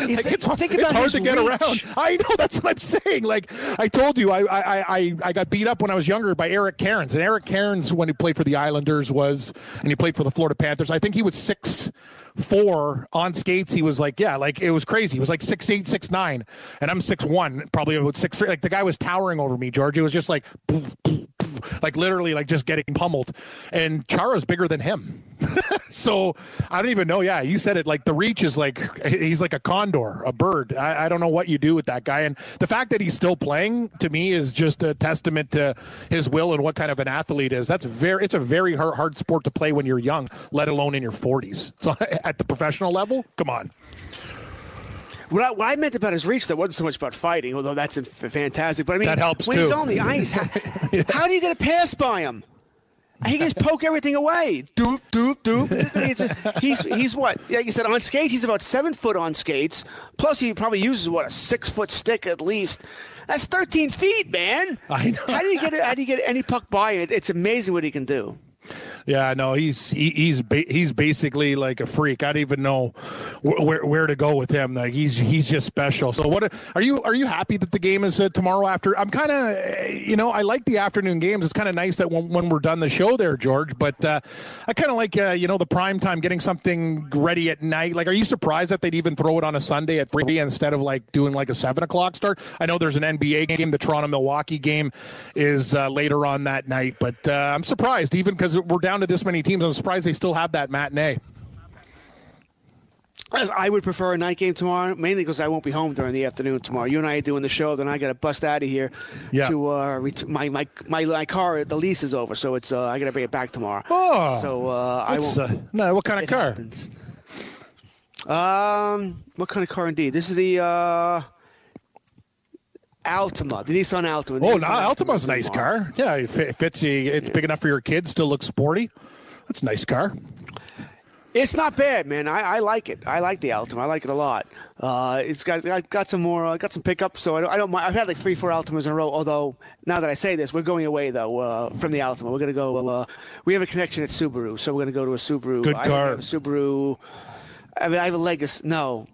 S2: Like, it's,
S1: think
S2: it's hard
S1: his
S2: to get
S1: reach.
S2: around. I know that's what i'm saying. Like i told you I, I i i got beat up when i was younger by eric cairns. And eric cairns when he played for the islanders was and he played for the florida panthers i think he was six four on skates. He was like yeah like it was crazy. He was like six eight six nine. And i'm six one probably about six three. Like the guy was towering over me george. It was just like poof, poof, like literally like just getting pummeled and chara's bigger than him <laughs> so I don't even know. Yeah, you said it. Like the reach is like he's like a condor, a bird. I, I don't know what you do with that guy. And the fact that he's still playing to me is just a testament to his will and what kind of an athlete is. That's very. It's a very hard, hard sport to play when you're young, let alone in your 40s. So <laughs> at the professional level, come on.
S1: What I, what I meant about his reach, that wasn't so much about fighting, although that's fantastic. But I mean,
S2: That helps,
S1: when he's on the <laughs> ice, how, how do you get a pass by him? He can just poke everything away. Doop, doop, doop. <laughs> I mean, it's a- he's he's what? Like you said, on skates, he's about seven foot on skates. Plus, he probably uses what a six foot stick at least. That's thirteen feet, man.
S2: I know.
S1: How do you get it? How do you get any puck by? It, it's amazing what he can do.
S2: Yeah, no, he's he, he's ba- he's basically like a freak. I don't even know wh- where where to go with him. Like he's he's just special. So what are you are you happy that the game is uh, tomorrow after? I'm kind of you know I like the afternoon games. It's kind of nice that when, when we're done the show there, George. But uh, I kind of like uh, you know the prime time getting something ready at night. Like, are you surprised that they'd even throw it on a Sunday at three instead of like doing like a seven o'clock start? I know there's an NBA game. The Toronto Milwaukee game is uh, later on that night, but uh, I'm surprised even because we're down to this many teams. I'm surprised they still have that matinee.
S1: As I would prefer a night game tomorrow, mainly because I won't be home during the afternoon tomorrow. You and I are doing the show, then I got to bust out of here.
S2: Yeah.
S1: To uh, ret- my, my my my car, the lease is over, so it's uh, I got to bring it back tomorrow.
S2: Oh,
S1: so uh, I won't.
S2: uh, no, what kind of car?
S1: happens. Um, what kind of car indeed? This is the uh, Altima, the Nissan Altima. The
S2: Oh,
S1: Nissan Altima
S2: Altima's a nice car. Yeah, it fits you. It's big enough for your kids. Still looks sporty. That's a nice car.
S1: It's not bad, man. I, I like it. I like the Altima. I like it a lot. Uh, it's got I got some more. Uh, got some pickups, so I don't, I don't mind. I've had like three, four Altimas in a row. Although now that I say this, we're going away though uh, from the Altima. We're gonna go. Uh, we have a connection at Subaru, so we're gonna go to a Subaru.
S2: Good
S1: I
S2: car.
S1: have a Subaru. I, mean, I have a Legacy. No,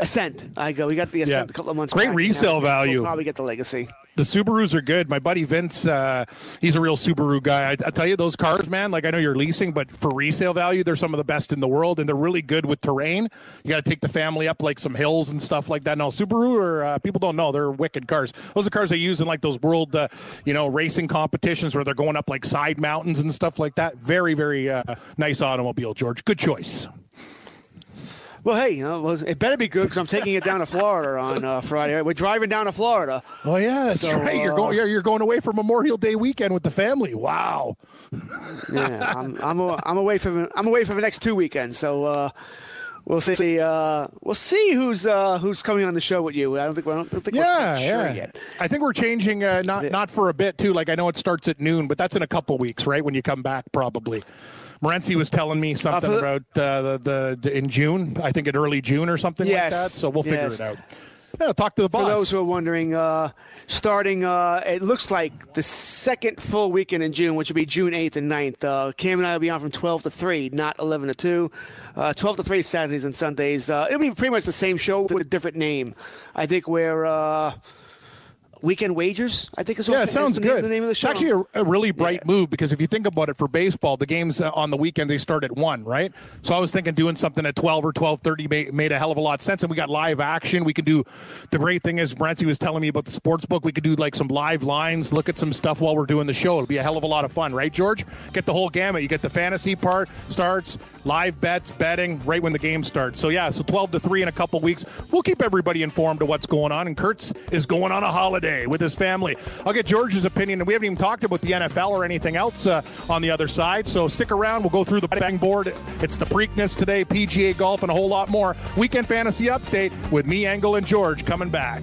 S1: Ascent. I go. We got the Ascent
S2: Yeah.
S1: a couple of months.
S2: Great
S1: back.
S2: resale
S1: Now
S2: value.
S1: We'll probably get the Legacy.
S2: The Subarus are good. My buddy Vince, uh, he's a real Subaru guy. I, I tell you, those cars, man. Like I know you're leasing, but for resale value, they're some of the best in the world, and they're really good with terrain. You got to take the family up like some hills and stuff like that. No, Subaru or uh, people don't know they're wicked cars. Those are cars they use in like those world, uh, you know, racing competitions where they're going up like side mountains and stuff like that. Very, very uh, nice automobile, George. Good choice.
S1: Well, hey, you know, it better be good because I'm taking it down to Florida on uh, Friday. We're driving down to Florida.
S2: Oh yeah, that's
S1: So,
S2: right. You're
S1: uh,
S2: going. You're, you're going away for Memorial Day weekend with the family. Wow.
S1: Yeah, I'm I'm, a, I'm away for I'm away for the next two weekends. So uh, We'll see. Uh, we'll see who's uh, who's coming on the show with you. I don't think. I don't think
S2: Yeah,
S1: we're sure
S2: yeah.
S1: yet.
S2: I think we're changing uh, not not for a bit too. Like I know it starts at noon, but that's in a couple weeks, right? When you come back, probably. Morency was telling me something
S1: for the-
S2: about uh, the, the in June. I think in early June or something
S1: Yes,
S2: like that. So we'll figure
S1: yes.
S2: it out. Yeah, talk to the boss.
S1: For those who are wondering, uh, starting, uh, it looks like the second full weekend in June, which will be June 8th and 9th. Uh, Cam and I will be on from 12 to 3, not 11 to 2. Uh, 12 to 3 Saturdays and Sundays. Uh, it'll be pretty much the same show with a different name. I think we're uh, Weekend Wagers, I think is
S2: yeah, it sounds good.
S1: Name, the name of the show.
S2: It's actually a, a really bright move because if you think about it, for baseball, the games uh, on the weekend they start at one, right? So I was thinking doing something at twelve or twelve thirty made, made a hell of a lot of sense, and we got live action. We can do. The great thing is, Brentsy was telling me about the sports book. We could do like some live lines, look at some stuff while we're doing the show. It'll be a hell of a lot of fun, right, George? Get the whole gamut. You get the fantasy part starts, live bets, betting right when the game starts. So yeah, so twelve to three in a couple weeks. We'll keep everybody informed of what's going on. And Kurtz is going on a holiday with his family. I'll get George's opinion, and we haven't even talked about the NFL or anything else uh, on the other side. So stick around. We'll go through the betting board. It's the Preakness today, PGA golf, and a whole lot more. Weekend fantasy update with me, Engel, and George coming back.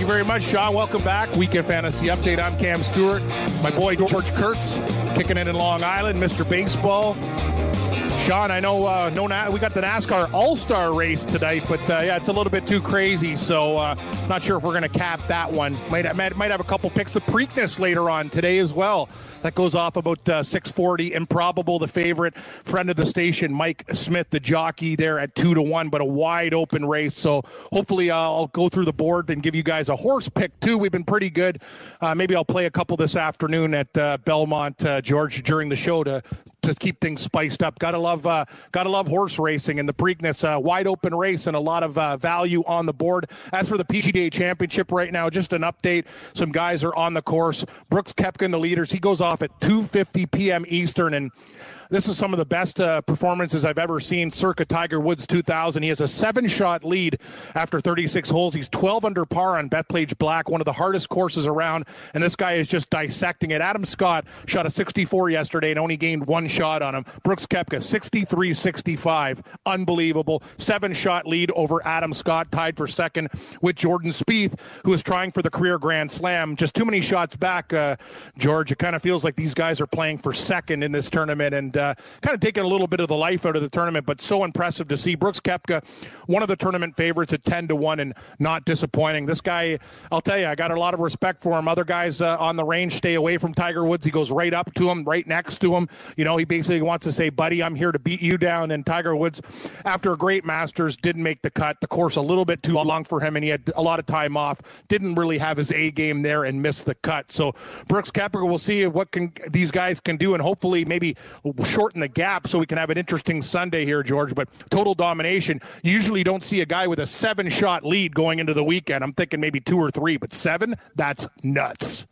S2: Thank you very much, Sean. Welcome back. Weekend Fantasy Update. I'm Cam Stewart. My boy George Kurtz kicking it in Long Island, Mr. Baseball. Sean, I know uh, no, we got the NASCAR All Star race tonight, but uh, yeah, it's a little bit too crazy. So uh, not sure if we're going to cap that one. Might, might might have a couple picks to Preakness later on today as well. That goes off about uh, 640. Improbable, the favorite friend of the station, Mike Smith, the jockey, there at two to one, but a wide open race. So hopefully uh, I'll go through the board and give you guys a horse pick too. We've been pretty good. Uh, maybe I'll play a couple this afternoon at uh, Belmont, uh, George, during the show to to keep things spiced up. Gotta love, uh, gotta love horse racing and the Preakness, uh, wide open race and a lot of uh, value on the board. As for the PGA Championship right now, just an update. Some guys are on the course. Brooks Koepka, the leaders, he goes off at 2:50 p.m. Eastern and. This is some of the best uh, performances I've ever seen circa Tiger Woods 2000. He has a seven shot lead after 36 holes. He's 12 under par on Bethpage Black, one of the hardest courses around. And this guy is just dissecting it. Adam Scott shot a 64 yesterday and only gained one shot on him. Brooks Koepka, 63 65. Unbelievable. Seven shot lead over Adam Scott, tied for second with Jordan Spieth, who is trying for the career Grand Slam. Just too many shots back, uh, George. It kind of feels like these guys are playing for second in this tournament and uh, kind of taking a little bit of the life out of the tournament, but so impressive to see. Brooks Koepka, one of the tournament favorites at 10 to 1 and not disappointing. This guy, I'll tell you, I got a lot of respect for him. Other guys uh, on the range stay away from Tiger Woods. He goes right up to him, right next to him. You know, he basically wants to say, buddy, I'm here to beat you down. And Tiger Woods, after a great Masters, didn't make the cut. The course a little bit too long for him, and he had a lot of time off. Didn't really have his A game there and missed the cut. So Brooks Koepka, we'll see what can these guys can do, and hopefully maybe shorten the gap so we can have an interesting Sunday here, George. But total domination. You usually don't see a guy with a seven shot lead going into the weekend. I'm thinking maybe two or three, but seven, that's nuts.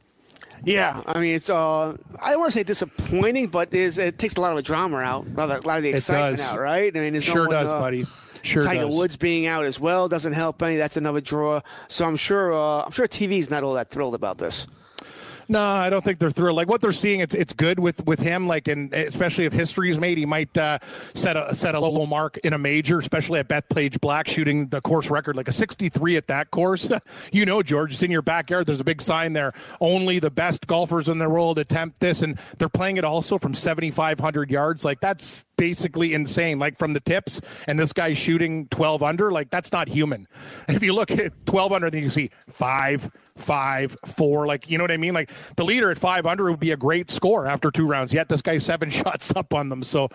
S1: Yeah, I mean it's uh I don't want to say disappointing, but there's it takes a lot of the drama out, a lot of, a lot of the excitement out, right? I mean, no
S2: Sure
S1: one,
S2: does,
S1: uh,
S2: buddy. Sure
S1: Tiger
S2: does.
S1: Woods being out as well doesn't help any. That's another draw. So I'm sure uh, I'm sure TV's not all that thrilled about this.
S2: No, I don't think they're thrilled. Like what they're seeing, it's it's good with with him. Like, and especially if history is made, he might uh, set a set a low mark in a major, especially at Bethpage Black, shooting the course record like a 63 at that course. <laughs> you know, George, it's in your backyard. There's a big sign there. Only the best golfers in the world attempt this, and they're playing it also from 7,500 yards. Like that's basically insane. Like from the tips, and this guy's shooting 12 under. Like that's not human. <laughs> If you look at 12 under, then you see five, five, four. Like, you know what I mean? Like the leader at five under would be a great score after two rounds. Yet this guy seven <laughs> shots up on them. So,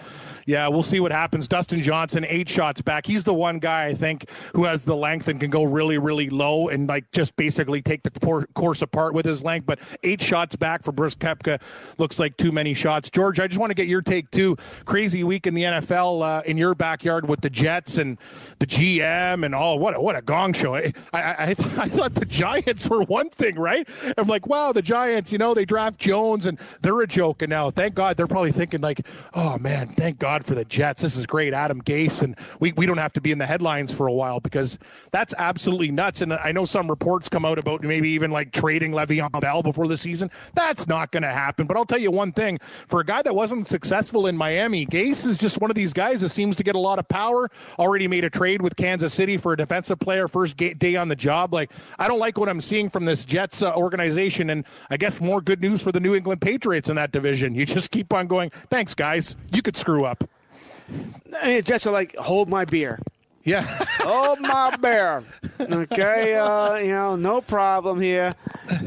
S2: yeah, we'll see what happens. Dustin Johnson, eight shots back. He's the one guy I think who has the length and can go really, really low and like just basically take the course apart with his length. But eight shots back for Brooks Koepka looks like too many shots. George, I just want to get your take too. Crazy week in the NFL uh, in your backyard with the Jets and the GM and all. What a, what a gong show! I I, I, I thought the Giants were one thing, right? I'm like, wow, the Giants. You know, they draft Jones and they're a joke. And now, thank God, they're probably thinking like, oh man, thank God for the Jets. This is great, Adam Gase, and we we don't have to be in the headlines for a while because that's absolutely nuts. And I know some reports come out about maybe even like trading Le'Veon Bell before the season. That's not going to happen. But I'll tell you one thing: for a guy that wasn't successful in Miami, Gase is just one of these guys that seems to get a lot of power. Already made a trade with Kansas City for a defensive player, first day on the job. Like I don't like what I'm seeing from this Jets uh, organization, and I guess more good news for the New England Patriots in that division. You just keep on going. Thanks, guys. You could screw up.
S1: I mean, Jets are like, hold my beer.
S2: Yeah.
S1: hold my beer. Okay, uh, you know, no problem here.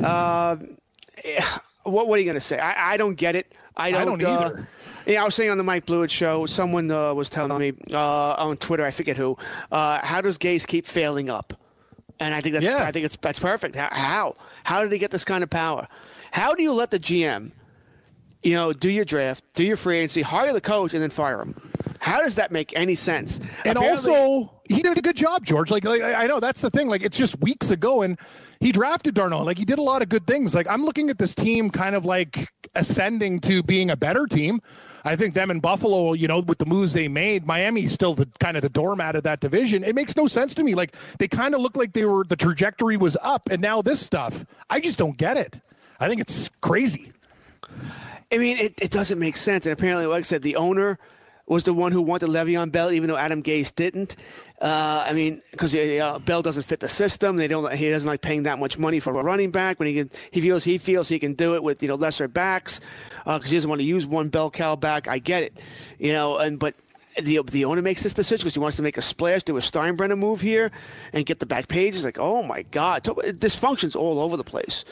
S1: Uh, what, what are you going to say? I, I don't get it. I don't,
S2: don't
S1: uh,
S2: either.
S1: yeah, I was saying on the Mike Blewett show, someone uh, was telling me uh, on Twitter, I forget who, uh, how does Gase keep failing up? And I think that's
S2: Yeah.
S1: I think it's that's perfect. How, how how did he get this kind of power? How do you let the GM, you know, do your draft, do your free agency, hire the coach, and then fire him? How does that make any sense?
S2: And
S1: Apparently-
S2: also, he did a good job, George. Like, like I know that's the thing. Like, it's just weeks ago, and he drafted Darnold. Like, he did a lot of good things. Like, I'm looking at this team kind of like ascending to being a better team. I think them in Buffalo, you know, with the moves they made, Miami's still the kind of the doormat of that division. It makes no sense to me. Like, they kind of look like they were the trajectory was up, and now this stuff. I just don't get it. I think it's crazy.
S1: I mean, it, it doesn't make sense. And apparently, like I said, the owner was the one who wanted Le'Veon Bell, even though Adam Gase didn't. Uh, I mean, because uh, Bell doesn't fit the system. They don't. He doesn't like paying that much money for a running back when he can, he feels he feels he can do it with you know lesser backs because he doesn't want to use one bell cow back. I get it, you know, and but. The, the owner makes this decision because he wants to make a splash, do a Steinbrenner move here, and get the back pages. Like, oh my God, dysfunction's all over the place.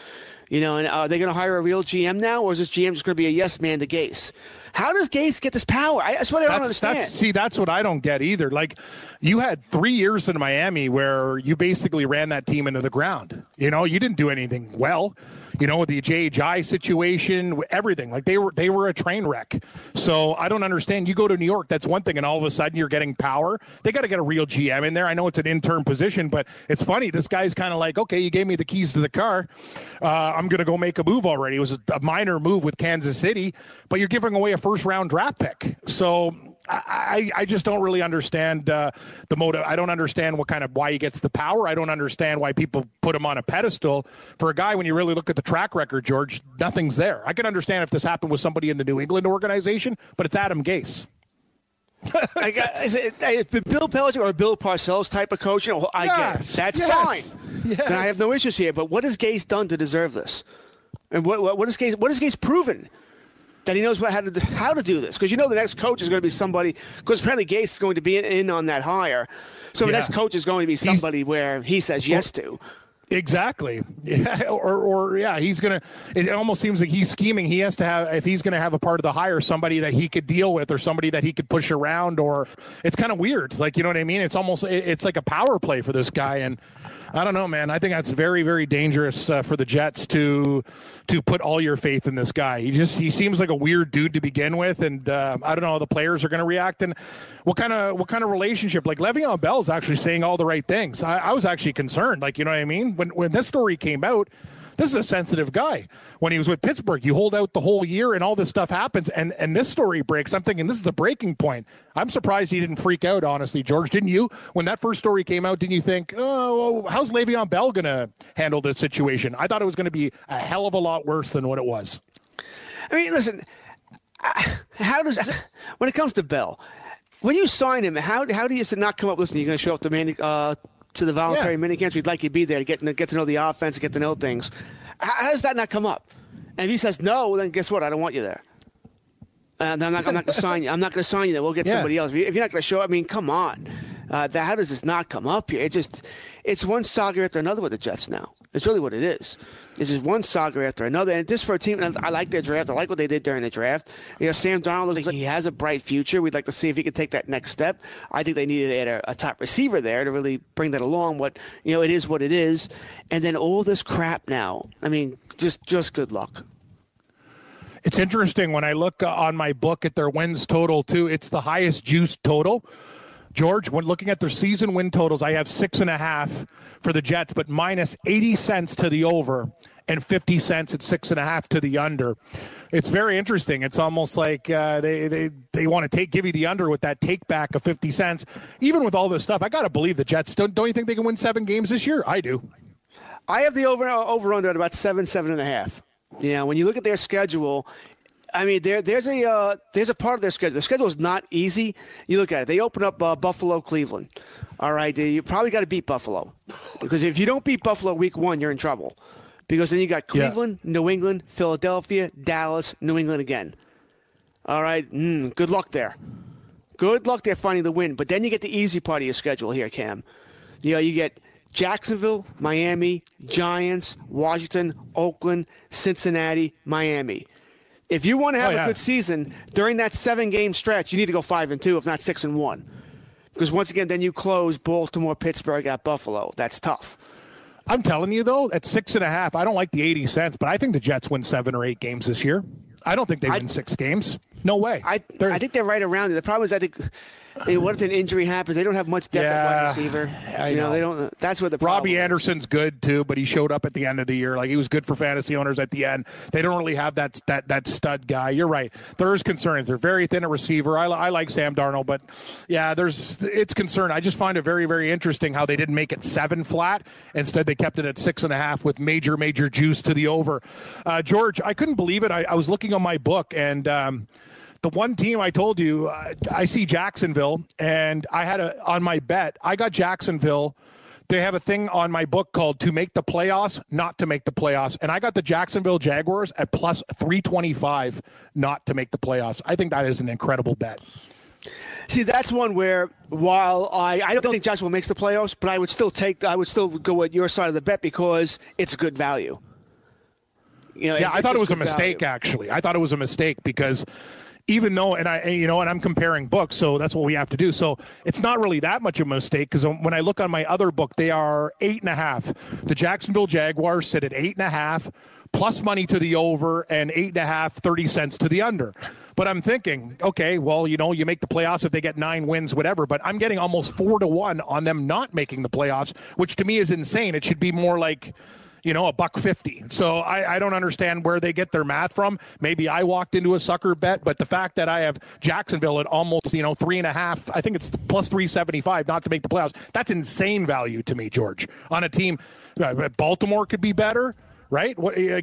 S1: You know, and uh, are they going to hire a real GM now, or is this GM just going to be a yes man to Gase? How does Gase get this power? I, that's what I don't understand.
S2: that's see, that's what I don't get either. Like, you had three years in Miami where you basically ran that team into the ground. You know, you didn't do anything well. You know, with the Jay Ajayi situation, everything like they were they were a train wreck. So I don't understand. You go to New York, that's one thing, and all of a sudden you're getting power. They got to get a real GM in there. I know it's an intern position, but it's funny. This guy's kind of like, okay, you gave me the keys to the car. Uh, I'm to go make a move already. It was a minor move with Kansas City, but you're giving away a first round draft pick. So I, I just don't really understand uh, the motive. I don't understand what kind of why he gets the power. I don't understand why people put him on a pedestal. For a guy, when you really look at the track record, George, nothing's there. I can understand if this happened with somebody in the New England organization, but it's Adam Gase.
S1: I got, is if Bill Belichick or Bill Parcells type of coach, you know, I get it. That's
S2: yes,
S1: fine.
S2: yes.
S1: Then I have no issues here. But what has Gase done to deserve this? And what what, what is Gase? What has Gase proven? That he knows what, how to do, how to do this because you know the next coach is going to be somebody because apparently Gase is going to be in, in on that hire, so the next coach is going to be somebody where he says yes to.
S2: Exactly. Yeah, <laughs> or, or yeah, he's gonna. It almost seems like he's scheming. He has to have if he's gonna have a part of the hire, somebody that he could deal with, or somebody that he could push around. Or it's kind of weird. Like you know what I mean? It's almost it- it's like a power play for this guy, and I don't know, man. I think that's very very dangerous uh, for the Jets to to put all your faith in this guy. He just he seems like a weird dude to begin with, and uh, I don't know how the players are going to react and what kind of what kind of relationship. Like Le'Veon Bell's actually saying all the right things. I, I was actually concerned. Like you know what I mean? When when this story came out. This is a sensitive guy. When he was with Pittsburgh, you hold out the whole year, and all this stuff happens, and and this story breaks. I'm thinking this is the breaking point. I'm surprised he didn't freak out. Honestly, George, didn't you? When that first story came out, didn't you think, oh, how's Le'Veon Bell going to handle this situation? I thought it was going to be a hell of a lot worse than what it was.
S1: I mean, listen, how does when it comes to Bell, when you sign him, how how do you not come up? Listen, you're going to show up mani- uh, to the voluntary
S2: Yeah.
S1: minicamps. We'd like you to be there to get to get to know the offense, get to know things. How, how does that not come up? And if he says no, then guess what? I don't want you there. And I'm not, I'm not going to sign you. I'm not going to sign you there. We'll get <laughs>
S2: Yeah.
S1: somebody else. If you're not going to show up, I mean, come on. Uh, that, how does this not come up here? It just, it's one saga after another with the Jets now. It's really what it is. It's just one saga after another. And just for a team, I like their draft. I like what they did during the draft. You know, Sam Darnold looks like he has a bright future. We'd like to see if he can take that next step. I think they needed to add a, a top receiver there to really bring that along. But you know, it is what it is. And then all this crap now. I mean, just just good luck.
S2: It's interesting when I look on my book at their wins total too. It's the highest juice total. George, when looking at their season win totals, I have six and a half for the Jets, but minus eighty cents to the over and fifty cents at six and a half to the under. It's very interesting. It's almost like uh, they they they want to take give you the under with that take back of fifty cents. Even with all this stuff, I got to believe the Jets. Don't don't you think they can win seven games this year? I do.
S1: I have the over over under at about seven, seven and a half. You know, when you look at their schedule, I mean, there there's a uh, there's a part of their schedule. The schedule is not easy. You look at it; they open up uh, Buffalo, Cleveland. All right, you probably got to beat Buffalo because if you don't beat Buffalo week one, you're in trouble. Because then you got
S2: Yeah.
S1: Cleveland, New England, Philadelphia, Dallas, New England again. All right, mm, good luck there. Good luck there finding the win. But then you get the easy part of your schedule here, Cam. You know, you get Jacksonville, Miami, Giants, Washington, Oakland, Cincinnati, Miami. If you want to have
S2: Oh, yeah.
S1: a good season during that seven game stretch, you need to go five and two, if not six and one. Because once again, then you close Baltimore, Pittsburgh at Buffalo. That's tough.
S2: I'm telling you though, at six and a half, I don't like the eighty cents, but I think the Jets win seven or eight games this year. I don't think they
S1: I-
S2: win six games. No way.
S1: I I think they're right around it. The problem is, I think, I what if an injury happens? They don't have much depth at
S2: Yeah,
S1: wide receiver.
S2: I
S1: you know,
S2: know.
S1: they don't. That's what the problem
S2: Robbie
S1: is.
S2: Anderson's good too, but he showed up at the end of the year. Like he was good for fantasy owners at the end. They don't really have that that that stud guy. You're right. There is concern. They're very thin at receiver. I, I like Sam Darnold, but yeah, there's it's concern. I just find it very very interesting how they didn't make it seven flat. Instead, they kept it at six and a half with major major juice to the over. Uh, George, I couldn't believe it. I, I was looking on my book and. Um, the one team I told you, uh, I see Jacksonville, and I had a on my bet. I got Jacksonville. They have a thing on my book called "To Make the Playoffs, Not to Make the Playoffs," and I got the Jacksonville Jaguars at plus three twenty five, not to make the playoffs. I think that is an incredible bet.
S1: See, that's one where while I, I don't think Jacksonville makes the playoffs, but I would still take I would still go with your side of the bet because it's good value. You know,
S2: Yeah, I thought it was a mistake.
S1: value.
S2: Actually, I thought it was a mistake because even though, and I, you know, and I'm comparing books, so that's what we have to do. So it's not really that much of a mistake because when I look on my other book, they are eight and a half. The Jacksonville Jaguars sit at eight and a half. Plus money to the over and eight and a half, 30 cents to the under. But I'm thinking, okay, well, you know, you make the playoffs if they get nine wins, whatever. But I'm getting almost four to one on them not making the playoffs, which to me is insane. It should be more like, you know, a buck fifty. So I, I don't understand where they get their math from. Maybe I walked into a sucker bet, but the fact that I have Jacksonville at almost, you know, three and a half, I think it's plus three seventy five not to make the playoffs. That's insane value to me, George. On a team, uh, Baltimore could be better. Right? What? uh,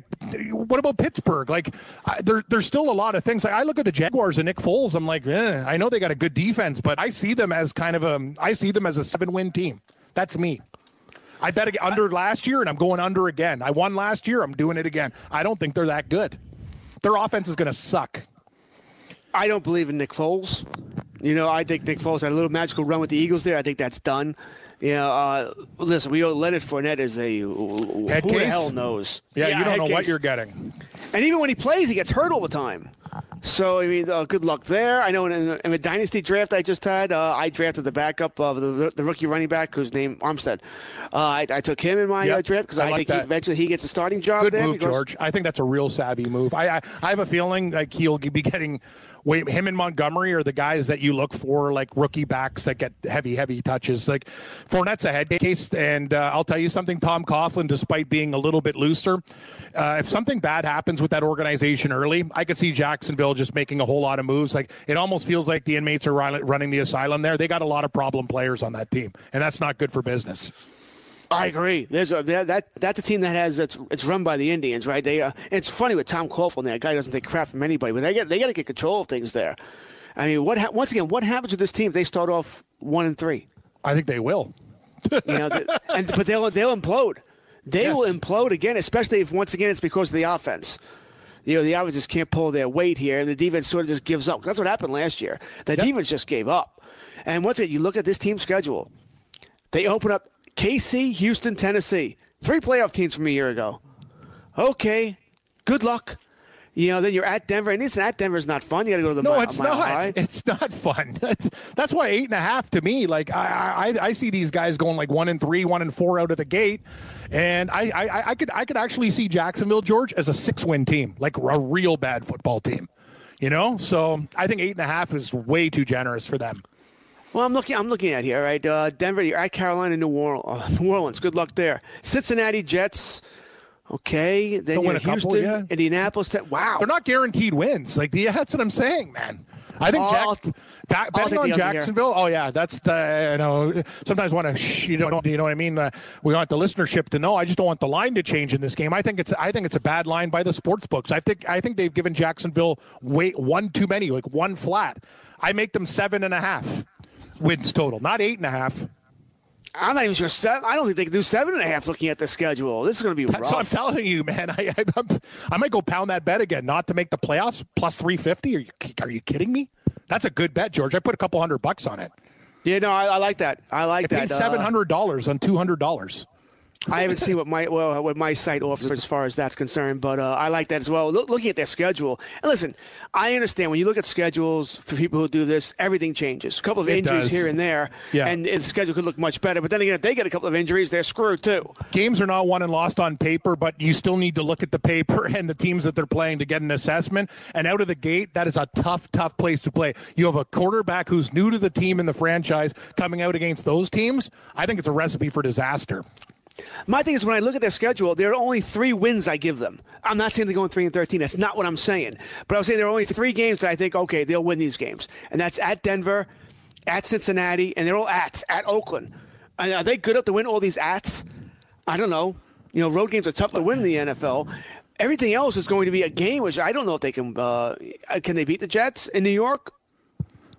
S2: What about Pittsburgh? Like, I, there, there's still a lot of things. Like, I look at the Jaguars and Nick Foles. I'm like, eh, I know they got a good defense, but I see them as kind of a, I see them as a seven win team. That's me. I bet under last year, and I'm going under again. I won last year. I'm doing it again. I don't think they're that good. Their offense is going to suck.
S1: I don't believe in Nick Foles. You know, I think Nick Foles had a little magical run with the Eagles there. I think that's done. You know, uh, listen, we know Leonard Fournette is a
S2: Head
S1: who the hell knows?
S2: Yeah, you don't know what you're getting.
S1: And even when he plays, he gets hurt all the time. So I mean, uh, good luck there. I know in, in, in a dynasty draft I just had, uh, I drafted the backup of the, the rookie running back whose name Armstead. Uh, I, I took him in my
S2: Yep,
S1: uh, draft because
S2: I
S1: I,
S2: like
S1: think he, eventually he gets a starting job
S2: Good
S1: there.
S2: move,
S1: because-
S2: George. I think that's a real savvy move. I, I I have a feeling like he'll be getting. Wait, him and Montgomery are the guys that you look for, like rookie backs that get heavy, heavy touches. Like Fournette's a head case, and uh, I'll tell you something. Tom Coughlin, despite being a little bit looser, uh, if something bad happens with that organization early, I could see Jacksonville just making a whole lot of moves. Like it almost feels like the inmates are running the asylum there. They got a lot of problem players on that team, and that's not good for business.
S1: I agree. There's a that, that that's a team that has it's, it's run by the Indians, right? They uh, it's funny with Tom Coughlin. That guy doesn't take crap from anybody, but they get they got to get control of things there. I mean, what ha- once again, what happens to this team if they start off one and three?
S2: I think they will.
S1: You know, and but they'll they'll implode. They
S2: Yes.
S1: will implode again, especially if once again it's because of the offense. You know, the offense just can't pull their weight here, and the defense sort of just gives up. That's what happened last year. The defense just gave up. And once again, you look at this team schedule. They open up KC, Houston, Tennessee. three playoff teams from a year ago. Okay, good luck. You know, then you're at Denver, and listen, at Denver is not fun. You got to go to the
S2: No,
S1: mile,
S2: it's
S1: mile
S2: not.
S1: high.
S2: It's not fun. <laughs> That's, that's why eight and a half to me. Like I, I, I see these guys going like one and three, one and four out of the gate, and I, I, I could, I could actually see Jacksonville, George, as a six-win team, like a real bad football team. You know, so I think eight and a half is way too generous for them.
S1: Well, I'm looking. I'm looking at here, right? Uh, Denver, you're at Carolina, New Orleans. Uh, New Orleans. Good luck there. Cincinnati Jets. Okay, then
S2: They'll
S1: you're
S2: a couple, yeah.
S1: Indianapolis. Te- wow,
S2: They're not guaranteed wins. Like the, that's what I'm saying, man. I think
S1: Oh,
S2: Jack, ba- betting on
S1: the under here.
S2: Jacksonville. Oh yeah, that's the you know. Sometimes want to sh- you know you know what I mean. Uh, we want the listenership to know. I just don't want the line to change in this game. I think it's I think it's a bad line by the sports books. I think I think they've given Jacksonville way one too many, like one flat. I make them seven and a half wins total, not eight and a half.
S1: I'm not even sure. Seven, I don't think they can do seven and a half. Looking at the schedule, this is going to be
S2: That's what I'm telling you, man. <laughs> I, I, I might go pound that bet again, not to make the playoffs plus three fifty. Are you are you kidding me? That's a good bet, George. I put a couple hundred bucks on it.
S1: Yeah, no, I, I like that. I like
S2: I paid
S1: that. Uh,
S2: seven hundred dollars on two hundred dollars.
S1: I haven't seen what my well what my site offers as far as that's concerned, but uh, I like that as well. Look, looking at their schedule, and listen, I understand when you look at schedules for people who do this, everything changes. A couple of
S2: It
S1: injuries
S2: does.
S1: here and there,
S2: Yeah.
S1: and the schedule could look much better. But then again, if they get a couple of injuries, they're screwed too.
S2: Games are not won and lost on paper, but you still need to look at the paper <laughs> and the teams that they're playing to get an assessment. And out of the gate, that is a tough, tough place to play. You have a quarterback who's new to the team in the franchise coming out against those teams. I think it's a recipe for disaster.
S1: My thing is when I look at their schedule, there are only three wins I give them. I'm not saying they're going three and thirteen. That's not what I'm saying. But I'm saying there are only three games that I think okay they'll win these games, and that's at Denver, at Cincinnati, and they're all at at Oakland. And are they good enough to win all these ats? I don't know. You know, road games are tough to win in the NFL. Everything else is going to be a game which I don't know if they can. Uh, can they beat the Jets in New York?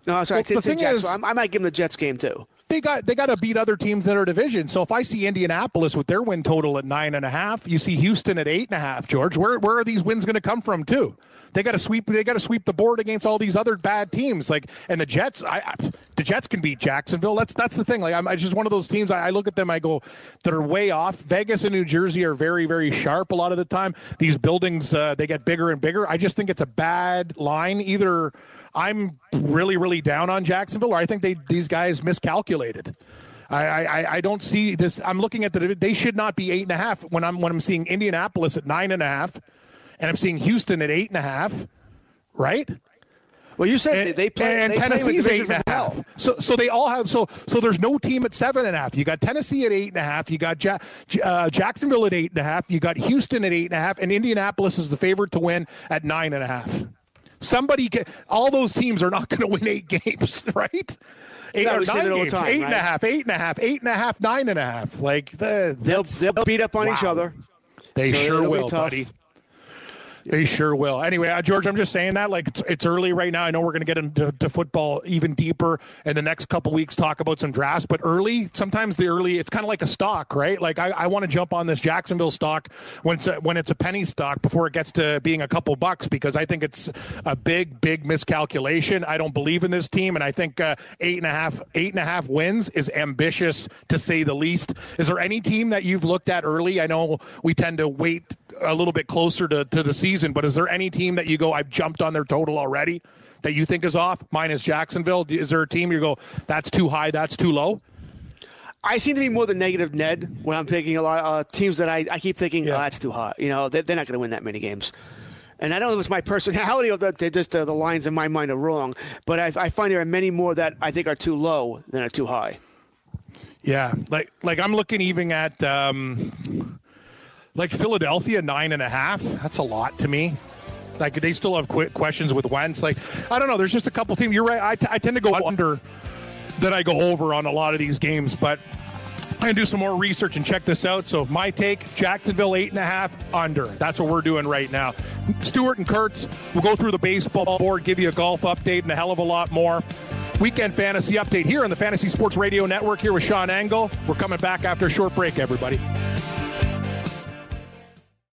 S1: No, sorry,
S2: Well, the thing
S1: Jets,
S2: is-
S1: so I I might give them the Jets game too.
S2: They got they got to beat other teams in their division. So if I see Indianapolis with their win total at nine and a half, you see Houston at eight and a half. George, where where are these wins going to come from too? They got to sweep. They got to sweep the board against all these other bad teams. Like and the Jets, I, I the Jets can beat Jacksonville. That's that's the thing. Like I'm I just one of those teams. I, I look at them. I go, they're way off. Vegas and New Jersey are very very sharp a lot of the time. These buildings uh, they get bigger and bigger. I just think it's a bad line. Either I'm really really down on Jacksonville, or I think they these guys miscalculated. I, I, I don't see this. I'm looking at the. They should not be eight and a half when I'm when I'm seeing Indianapolis at nine and a half, and I'm seeing Houston at eight and a half, right?
S1: Well, you said
S2: And,
S1: they, play
S2: and
S1: they
S2: Tennessee's eight
S1: divisions
S2: and a half. So so they all have so so there's no team at seven and a half. You got Tennessee at eight and a half. You got ja- uh, Jacksonville at eight and a half. You got Houston at eight and a half, and Indianapolis is the favorite to win at nine and a half. Somebody can. All those teams are not going to win eight <laughs> games, right? Eight
S1: No,
S2: or nine
S1: that all the
S2: games.
S1: time,
S2: Eight and a
S1: right?
S2: half. Eight and a half. Eight and a half. Nine and a half. Like the,
S1: They'll they'll beat up on each other.
S2: They
S1: So
S2: sure
S1: tough.
S2: buddy. They sure will. Anyway, uh, George, I'm just saying that like it's, it's early right now. I know we're going to get into to football even deeper in the next couple weeks, talk about some drafts, but early, sometimes the early, it's kind of like a stock, right? Like I, I want to jump on this Jacksonville stock when it's a, when it's a penny stock before it gets to being a couple bucks because I think it's a big, big miscalculation. I don't believe in this team, and I think uh, eight and a half, eight and a half wins is ambitious to say the least. Is there any team that you've looked at early? I know we tend to wait a little bit closer to, to the season, but is there any team that you go, I've jumped on their total already that you think is off? Mine is Jacksonville. Is there a team you go, that's too high, that's too low?
S1: I seem to be more the negative Ned when I'm picking a lot of uh, teams that I, I keep thinking,
S2: Yeah.
S1: oh, that's too hot. You know, they, they're not going to win that many games. And I don't know if it's my personality or that they're just uh, the lines in my mind are wrong, but I, I find there are many more that I think are too low than are too high.
S2: Yeah, like like I'm looking even at um, like Philadelphia nine and a half. That's a lot to me. Like they still have qu- questions with Wentz. Like I don't know. There's just a couple teams. You're right. I, t- I tend to go under than I go over on a lot of these games, but. I'm gonna do some more research and check this out. So my take: Jacksonville eight and a half under. That's what we're doing right now. Stewart and Kurtz will go through the baseball board, give you a golf update, and a hell of a lot more. Weekend fantasy update here on the Fantasy Sports Radio Network. Here with Sean Angle. We're coming back after a short break, everybody.